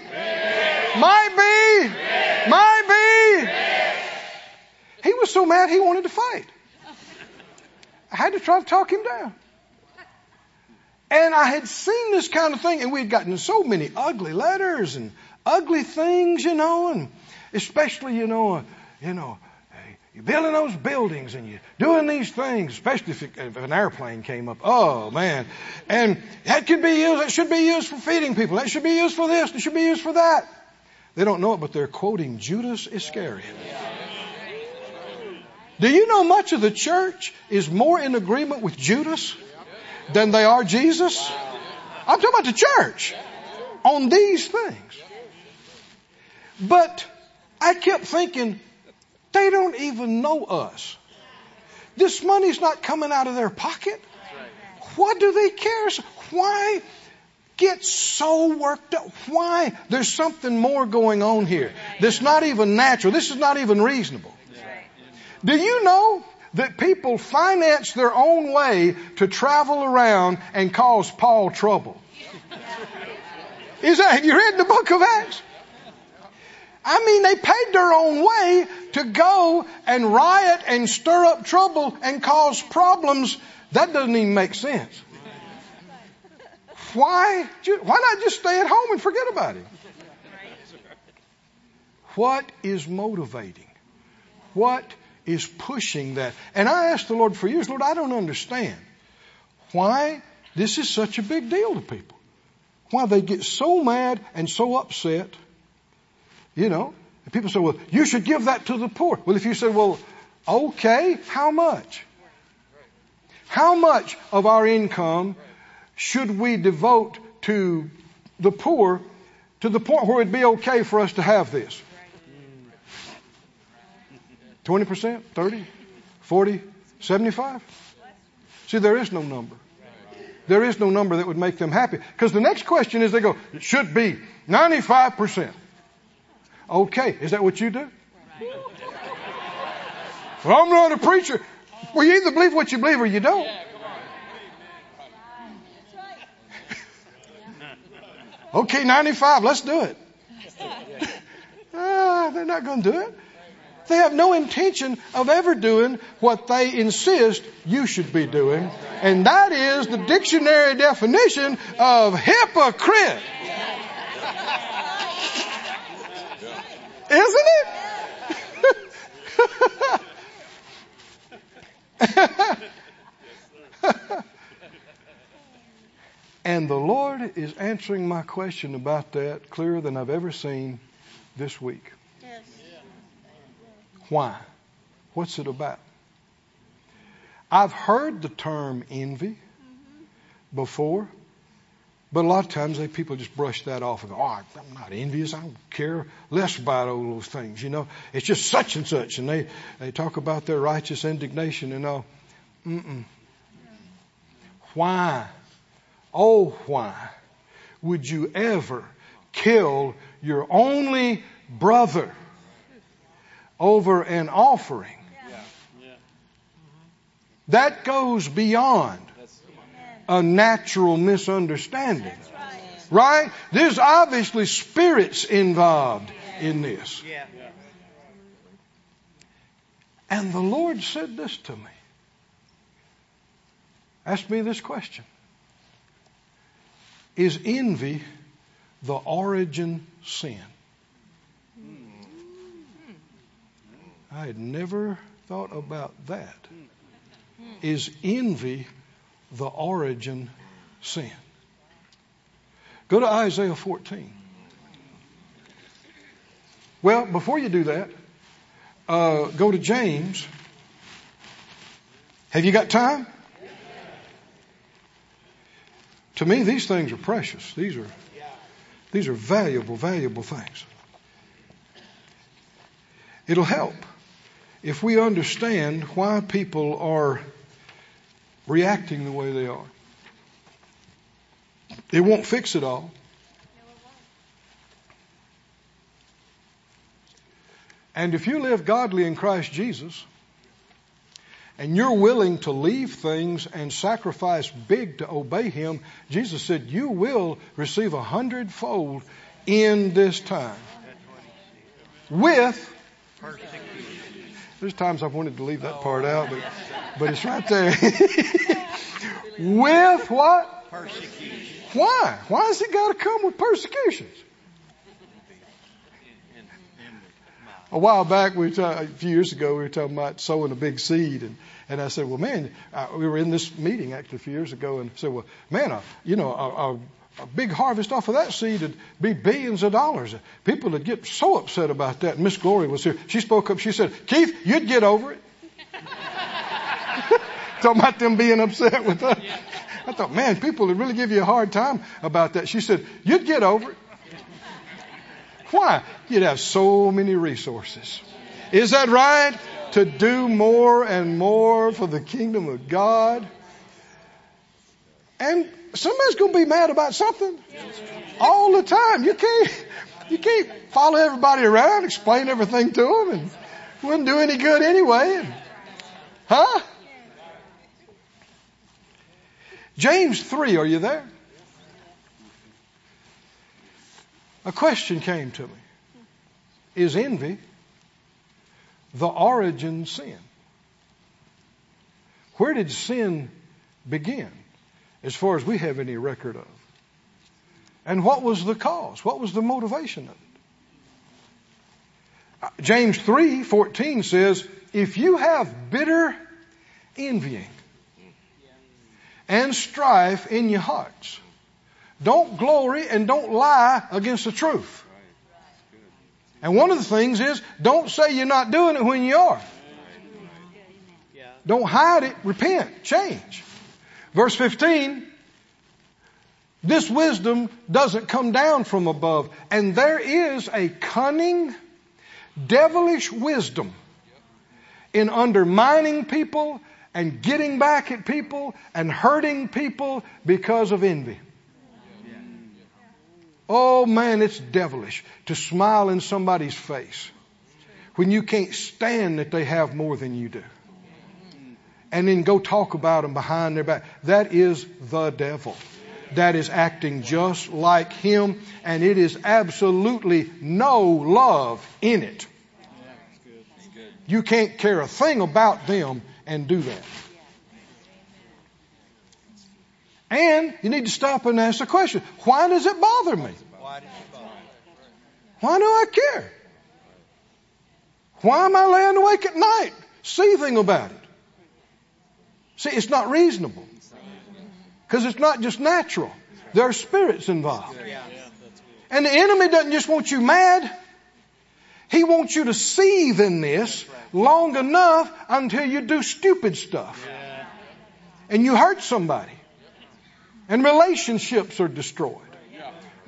might be, might be. He was so mad he wanted to fight. I had to try to talk him down. And I had seen this kind of thing, and we had gotten so many ugly letters and ugly things, you know, and especially, you know, uh, you know, uh, you're building those buildings and you're doing these things, especially if, if, an airplane came up. Oh man. And that could be used, that should be used for feeding people. That should be used for this. It should be used for that. They don't know it, but they're quoting Judas Iscariot. Do you know much of the church is more in agreement with Judas than they are Jesus? I'm talking about the church on these things. But I kept thinking, they don't even know us. This money's not coming out of their pocket. What do they care? Why get so worked up? Why? There's something more going on here. That's not even natural. This is not even reasonable. Do you know that people finance their own way to travel around and cause Paul trouble? Is that, have you read the book of Acts? I mean, they paid their own way to go and riot and stir up trouble and cause problems. That doesn't even make sense. Why? Why not just stay at home and forget about it? What is motivating? What is pushing that? And I asked the Lord for years, Lord, I don't understand why this is such a big deal to people. Why they get so mad and so upset. You know, and people say, well, you should give that to the poor. Well, if you say, well, okay, how much? How much of our income should we devote to the poor to the point where it'd be okay for us to have this? 20%? 30? 40? 75? See, there is no number. There is no number that would make them happy. Because the next question is they go, it should be 95%. Okay, is that what you do? Well, I'm not a preacher. Well, you either believe what you believe or you don't. okay, 95, let's do it. ah, they're not going to do it. They have no intention of ever doing what they insist you should be doing. And that is the dictionary definition of hypocrite. Isn't it? and the Lord is answering my question about that clearer than I've ever seen this week. Why? What's it about? I've heard the term envy before, but a lot of times they, people just brush that off and go, oh, I'm not envious. I don't care less about all those things. You know, it's just such and such. And they, they talk about their righteous indignation and all. Mm-mm. Why? Oh, why would you ever kill your only brother? Over an offering. That goes beyond a natural misunderstanding. Right? There's obviously spirits involved in this. And the Lord said this to me. Ask me this question Is envy the origin sin? I had never thought about that. Is envy the origin sin? Go to Isaiah 14. Well, before you do that, uh, go to James. Have you got time? To me, these things are precious. These are, these are valuable, valuable things. It'll help if we understand why people are reacting the way they are. It won't fix it all. And if you live godly in Christ Jesus, and you're willing to leave things and sacrifice big to obey Him, Jesus said, You will receive a hundredfold in this time. With there's times I've wanted to leave that part out, but, but it's right there. with what? Persecution. Why? Why has it got to come with persecutions? A while back, we were a few years ago, we were talking about sowing a big seed, and, and I said, well, man, uh, we were in this meeting actually a few years ago, and I said, well, man, uh, you know, uh a big harvest off of that seed would be billions of dollars. People would get so upset about that. Miss Glory was here. She spoke up. She said, Keith, you'd get over it. Talking about them being upset with us. I thought, man, people would really give you a hard time about that. She said, you'd get over it. Why? You'd have so many resources. Is that right? To do more and more for the kingdom of God. And somebody's going to be mad about something all the time. You can't, you can't follow everybody around, explain everything to them, and wouldn't do any good anyway. Huh? James 3, are you there? A question came to me. Is envy the origin sin? Where did sin begin, as far as we have any record of? And what was the cause? What was the motivation of it? Uh, James 3:14 says, "If you have bitter envying and strife in your hearts, don't glory and don't lie against the truth. And one of the things is, don't say you're not doing it when you are. Don't hide it, repent, change. Verse 15, this wisdom doesn't come down from above, and there is a cunning, devilish wisdom in undermining people and getting back at people and hurting people because of envy. Oh man, it's devilish to smile in somebody's face when you can't stand that they have more than you do. And then go talk about them behind their back. That is the devil. That is acting just like him, and it is absolutely no love in it. You can't care a thing about them and do that. And you need to stop and ask the question, why does it bother me? Why do I care? Why am I laying awake at night seething about it? See, it's not reasonable. Because it's not just natural. There are spirits involved. And the enemy doesn't just want you mad. He wants you to seethe in this long enough until you do stupid stuff. And you hurt somebody. And relationships are destroyed.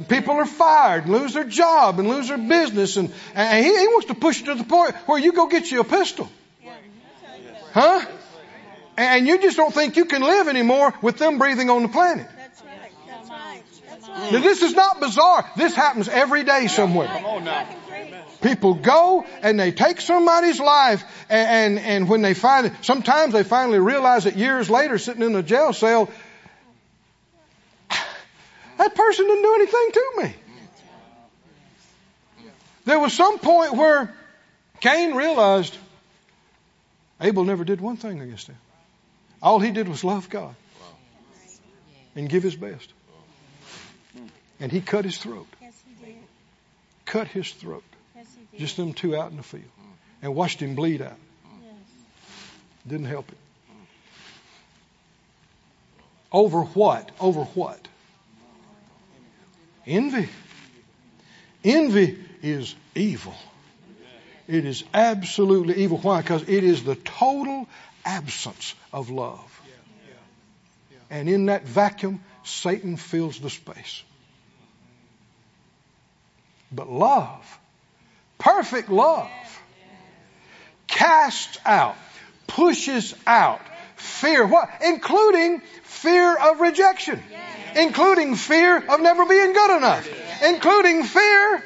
People are fired and lose their job and lose their business. And, and he, he wants to push it to the point where you go get you a pistol. Huh? And you just don't think you can live anymore with them breathing on the planet. That's right. That's right. That's right. Now, this is not bizarre. This happens every day somewhere. Come on now. People go and they take somebody's life, and, and, and when they find it, sometimes they finally realize that years later, sitting in a jail cell, that person didn't do anything to me. There was some point where Cain realized Abel never did one thing against him. All he did was love God and give his best. And he cut his throat. Yes, he did. Cut his throat. Yes, he did. Just them two out in the field. And watched him bleed out. Didn't help it. Over what? Over what? Envy. Envy is evil. It is absolutely evil. Why? Because it is the total absence of love. And in that vacuum, Satan fills the space. But love, perfect love, casts out, pushes out fear. What? Including fear of rejection. Including fear of never being good enough. Including fear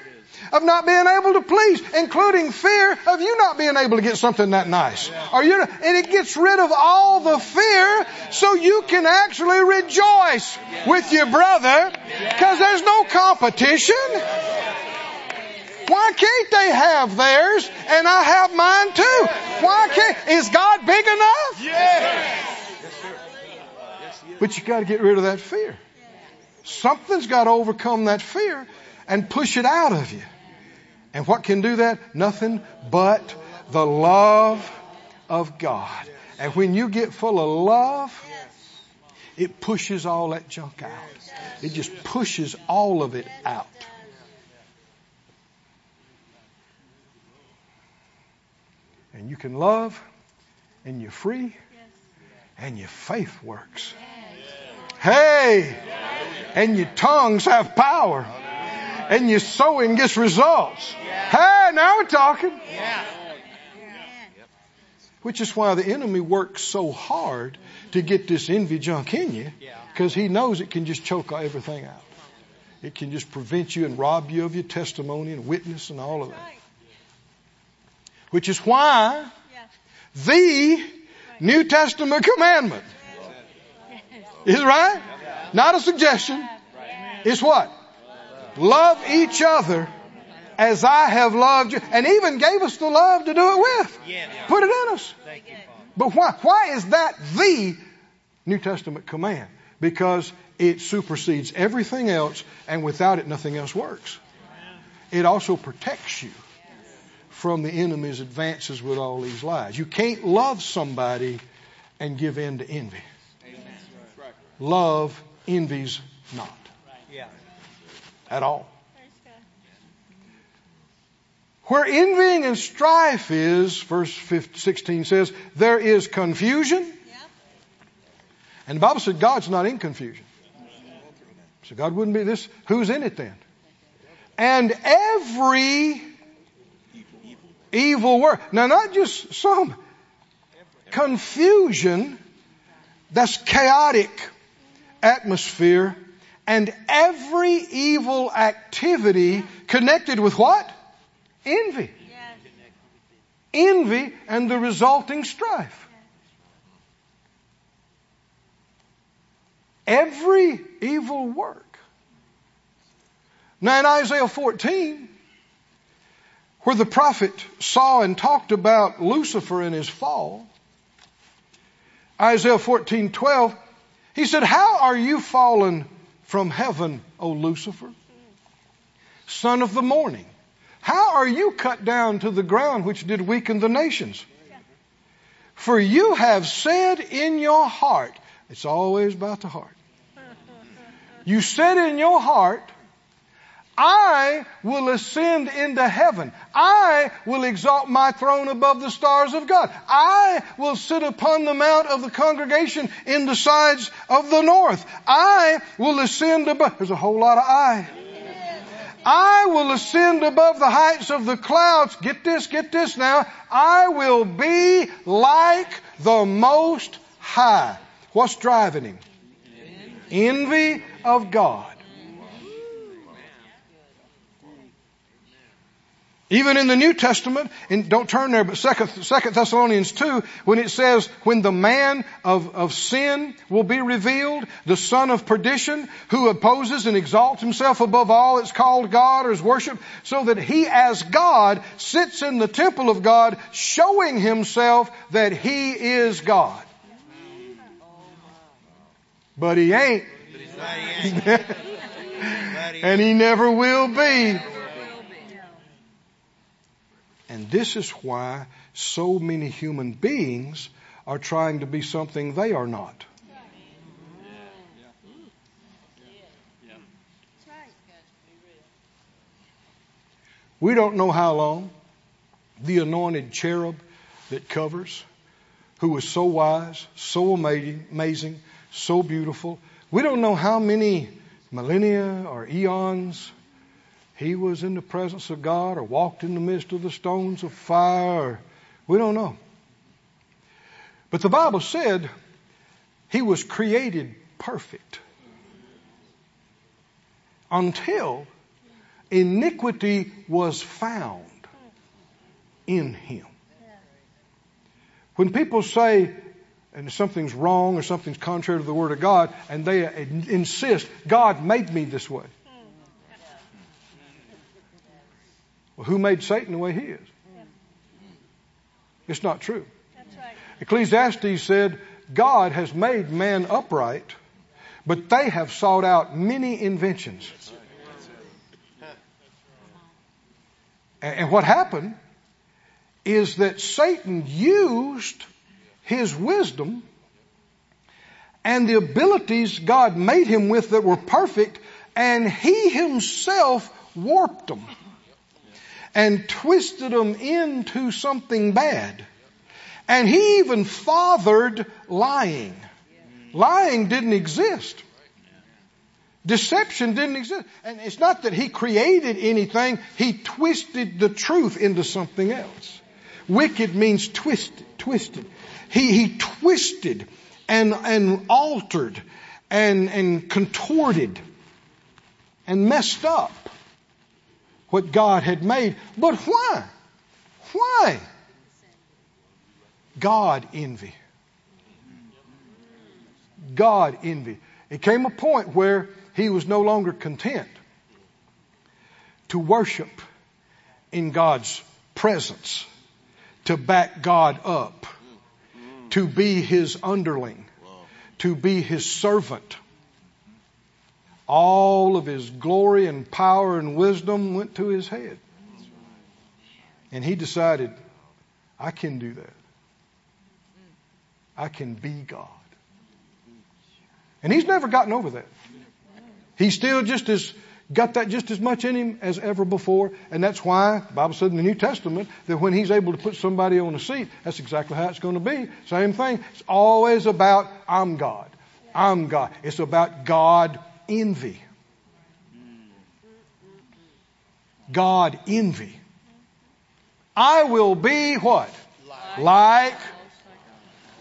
of not being able to please, including fear of you not being able to get something that nice. You, and it gets rid of all the fear so you can actually rejoice with your brother because there's no competition. Why can't they have theirs and I have mine too? Why can't, is God big enough? But you gotta get rid of that fear. Something's gotta overcome that fear and push it out of you. And what can do that? Nothing but the love of God. And when you get full of love, it pushes all that junk out. It just pushes all of it out. And you can love, and you're free, and your faith works. Hey! And your tongues have power. And your sowing gets results. Hey, now we're talking. Which is why the enemy works so hard to get this envy junk in you, because he knows it can just choke everything out. It can just prevent you and rob you of your testimony and witness and all of that. Which is why the New Testament commandment is right. Not a suggestion. It's what? Love each other as I have loved you. And even gave us the love to do it with. Put it in us. But why? Why is that the New Testament command? Because it supersedes everything else, and without it, nothing else works. It also protects you from the enemy's advances with all these lies. You can't love somebody and give in to envy. Love envies not. Yeah. At all. Where envying and strife is, verse 16 says, there is confusion. And the Bible said God's not in confusion. So God wouldn't be this. Who's in it then? And every evil word. Now, not just some. Confusion, that's chaotic atmosphere, and every evil activity connected with what? Envy. Envy and the resulting strife. Every evil work. Now in Isaiah 14, where the prophet saw and talked about Lucifer and his fall, Isaiah 14, 12, he said, How are you fallen from heaven, O Lucifer, son of the morning? How are you cut down to the ground which did weaken the nations? For you have said in your heart, it's always about the heart. You said in your heart, I will ascend into heaven. I will exalt my throne above the stars of God. I will sit upon the mount of the congregation in the sides of the north. I will ascend above. There's a whole lot of I. I will ascend above the heights of the clouds. Get this, get this now. I will be like the most high. What's driving him? Envy of God. Even in the New Testament, and don't turn there, but Second, Second Thessalonians 2, when it says, when the man of, of sin will be revealed, the son of perdition, who opposes and exalts himself above all that's called God or is worshiped, so that he as God sits in the temple of God, showing himself that he is God. But he ain't. and he never will be. And this is why so many human beings are trying to be something they are not. We don't know how long the anointed cherub that covers, who was so wise, so amazing, amazing, so beautiful, we don't know how many millennia or eons he was in the presence of God or walked in the midst of the stones of fire. we don't know. But the Bible said he was created perfect until iniquity was found in him. When people say, and something's wrong or something's contrary to the Word of God, and they insist, God made me this way. Well, who made Satan the way he is? It's not true. Ecclesiastes said, God has made man upright, but they have sought out many inventions. And what happened is that Satan used his wisdom and the abilities God made him with that were perfect, and he himself warped them and twisted them into something bad. And he even fathered lying. Lying didn't exist. Deception didn't exist. And it's not that he created anything, he twisted the truth into something else. Wicked means twisted, twisted. He, he twisted and, and altered and, and contorted and messed up what God had made. But why? Why? God envy. God envy. It came a point where he was no longer content to worship in God's presence, to back God up, to be his underling, to be his servant. All of his glory and power and wisdom went to his head. And he decided, I can do that. I can be God. And he's never gotten over that. He's still just as got that just as much in him as ever before, and that's why the Bible said in the New Testament that when he's able to put somebody on a seat, that's exactly how it's going to be. Same thing. It's always about I'm God. I'm God. It's about God envy. God envy. I will be what? Like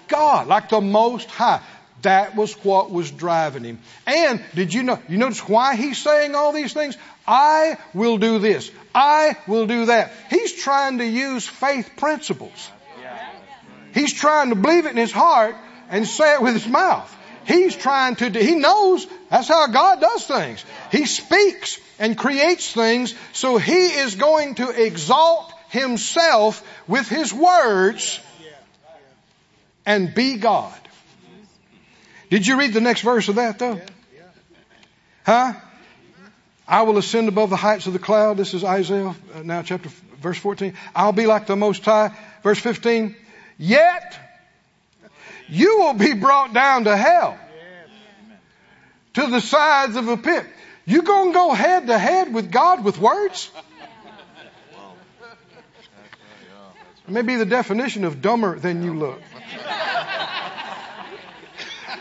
God, like the Most High. That was what was driving him. And did you know, you notice why he's saying all these things? I will do this. I will do that. He's trying to use faith principles. He's trying to believe it in his heart and say it with his mouth. He's trying to, do, he knows that's how God does things. He speaks and creates things, so he is going to exalt himself with his words and be God. Did you read the next verse of that though? Huh? I will ascend above the heights of the cloud. This is Isaiah uh, now chapter verse 14. I'll be like the most high. Verse 15. Yet you will be brought down to hell. To the sides of a pit. You gonna go head to head with God with words? Maybe the definition of dumber than you look.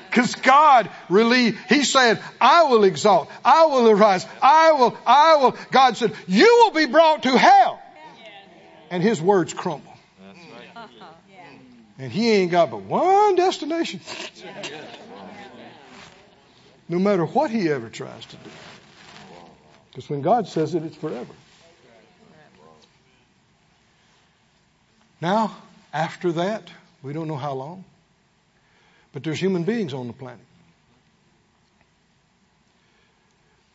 Because God really, He said, I will exalt, I will arise, I will, I will. God said, you will be brought to hell. And His words crumble. And He ain't got but one destination. No matter what He ever tries to do. Because when God says it, it's forever. Now, after that, we don't know how long, but there's human beings on the planet.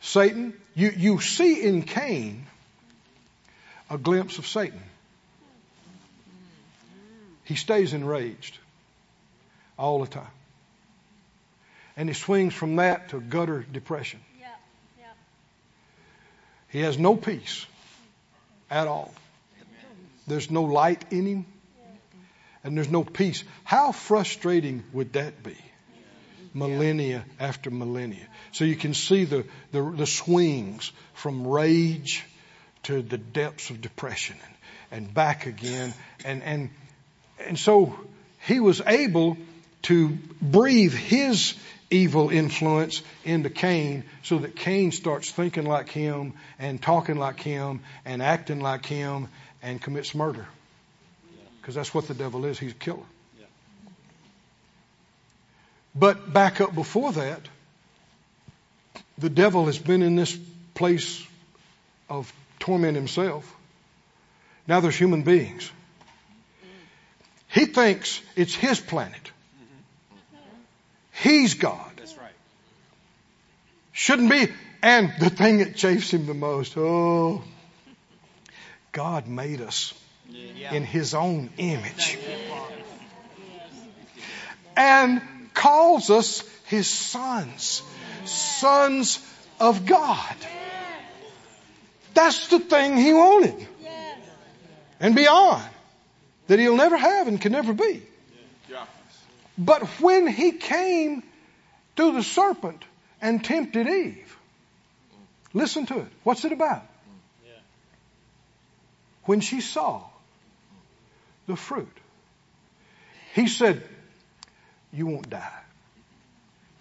Satan, you, you see in Cain a glimpse of Satan. He stays enraged all the time. And he swings from that to gutter depression. Yeah, yeah. He has no peace at all. There's no light in him, and there's no peace. How frustrating would that be? Millennia after millennia. So you can see the, the, the swings from rage to the depths of depression and, and back again. And, and, and so he was able to breathe his evil influence into Cain so that Cain starts thinking like him and talking like him and acting like him and commits murder. Because that's what the devil is. He's a killer. But back up before that, the devil has been in this place of torment himself. Now there's human beings. He thinks it's his planet. He's God. That's right. Shouldn't be. And the thing that chafes him the most, oh, God made us in his own image. And calls us his sons. Sons of God. That's the thing he wanted. And beyond. That he'll never have and can never be. But when he came to the serpent and tempted Eve. Listen to it. What's it about? When she saw the fruit, he said, You won't die.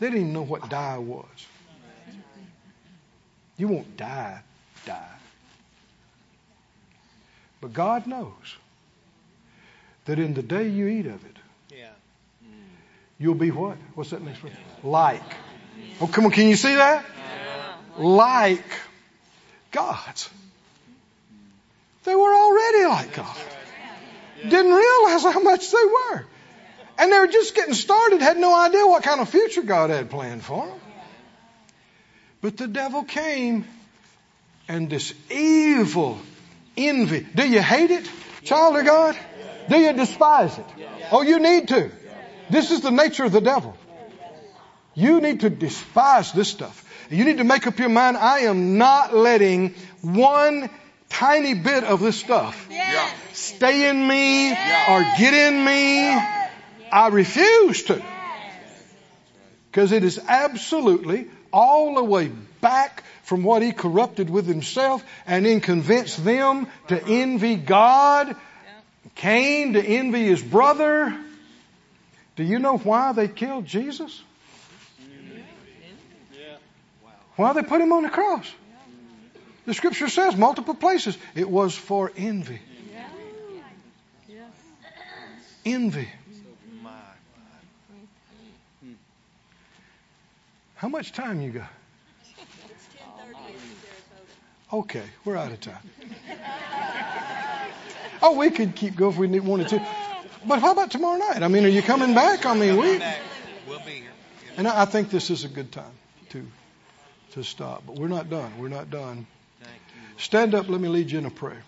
They didn't even know what die was. You won't die, die. But God knows that in the day you eat of it, Yeah. Mm. you'll be what? What's that next word? Like. Oh, come on, can you see that? Like God. They were already like God. Didn't realize how much they were. And they were just getting started, had no idea what kind of future God had planned for them. But the devil came and this evil envy. Do you hate it, child of God? Do you despise it? Oh, you need to. This is the nature of the devil. You need to despise this stuff. You need to make up your mind, I am not letting one tiny bit of this stuff stay in me or get in me. I refuse to. Because it is absolutely all the way back from what he corrupted with himself and then convinced them to envy God. Cain to envy his brother. Do you know why they killed Jesus? Why they put him on the cross? The scripture says multiple places it was for envy. Envy. How much time you got? Okay, we're out of time. Oh, we could keep going if we need- wanted to. But how about tomorrow night? I mean, are you coming back? I mean, we. We'll be here. And I I think this is a good time to to stop. But we're not done. We're not done. Stand up. Let me lead you in a prayer.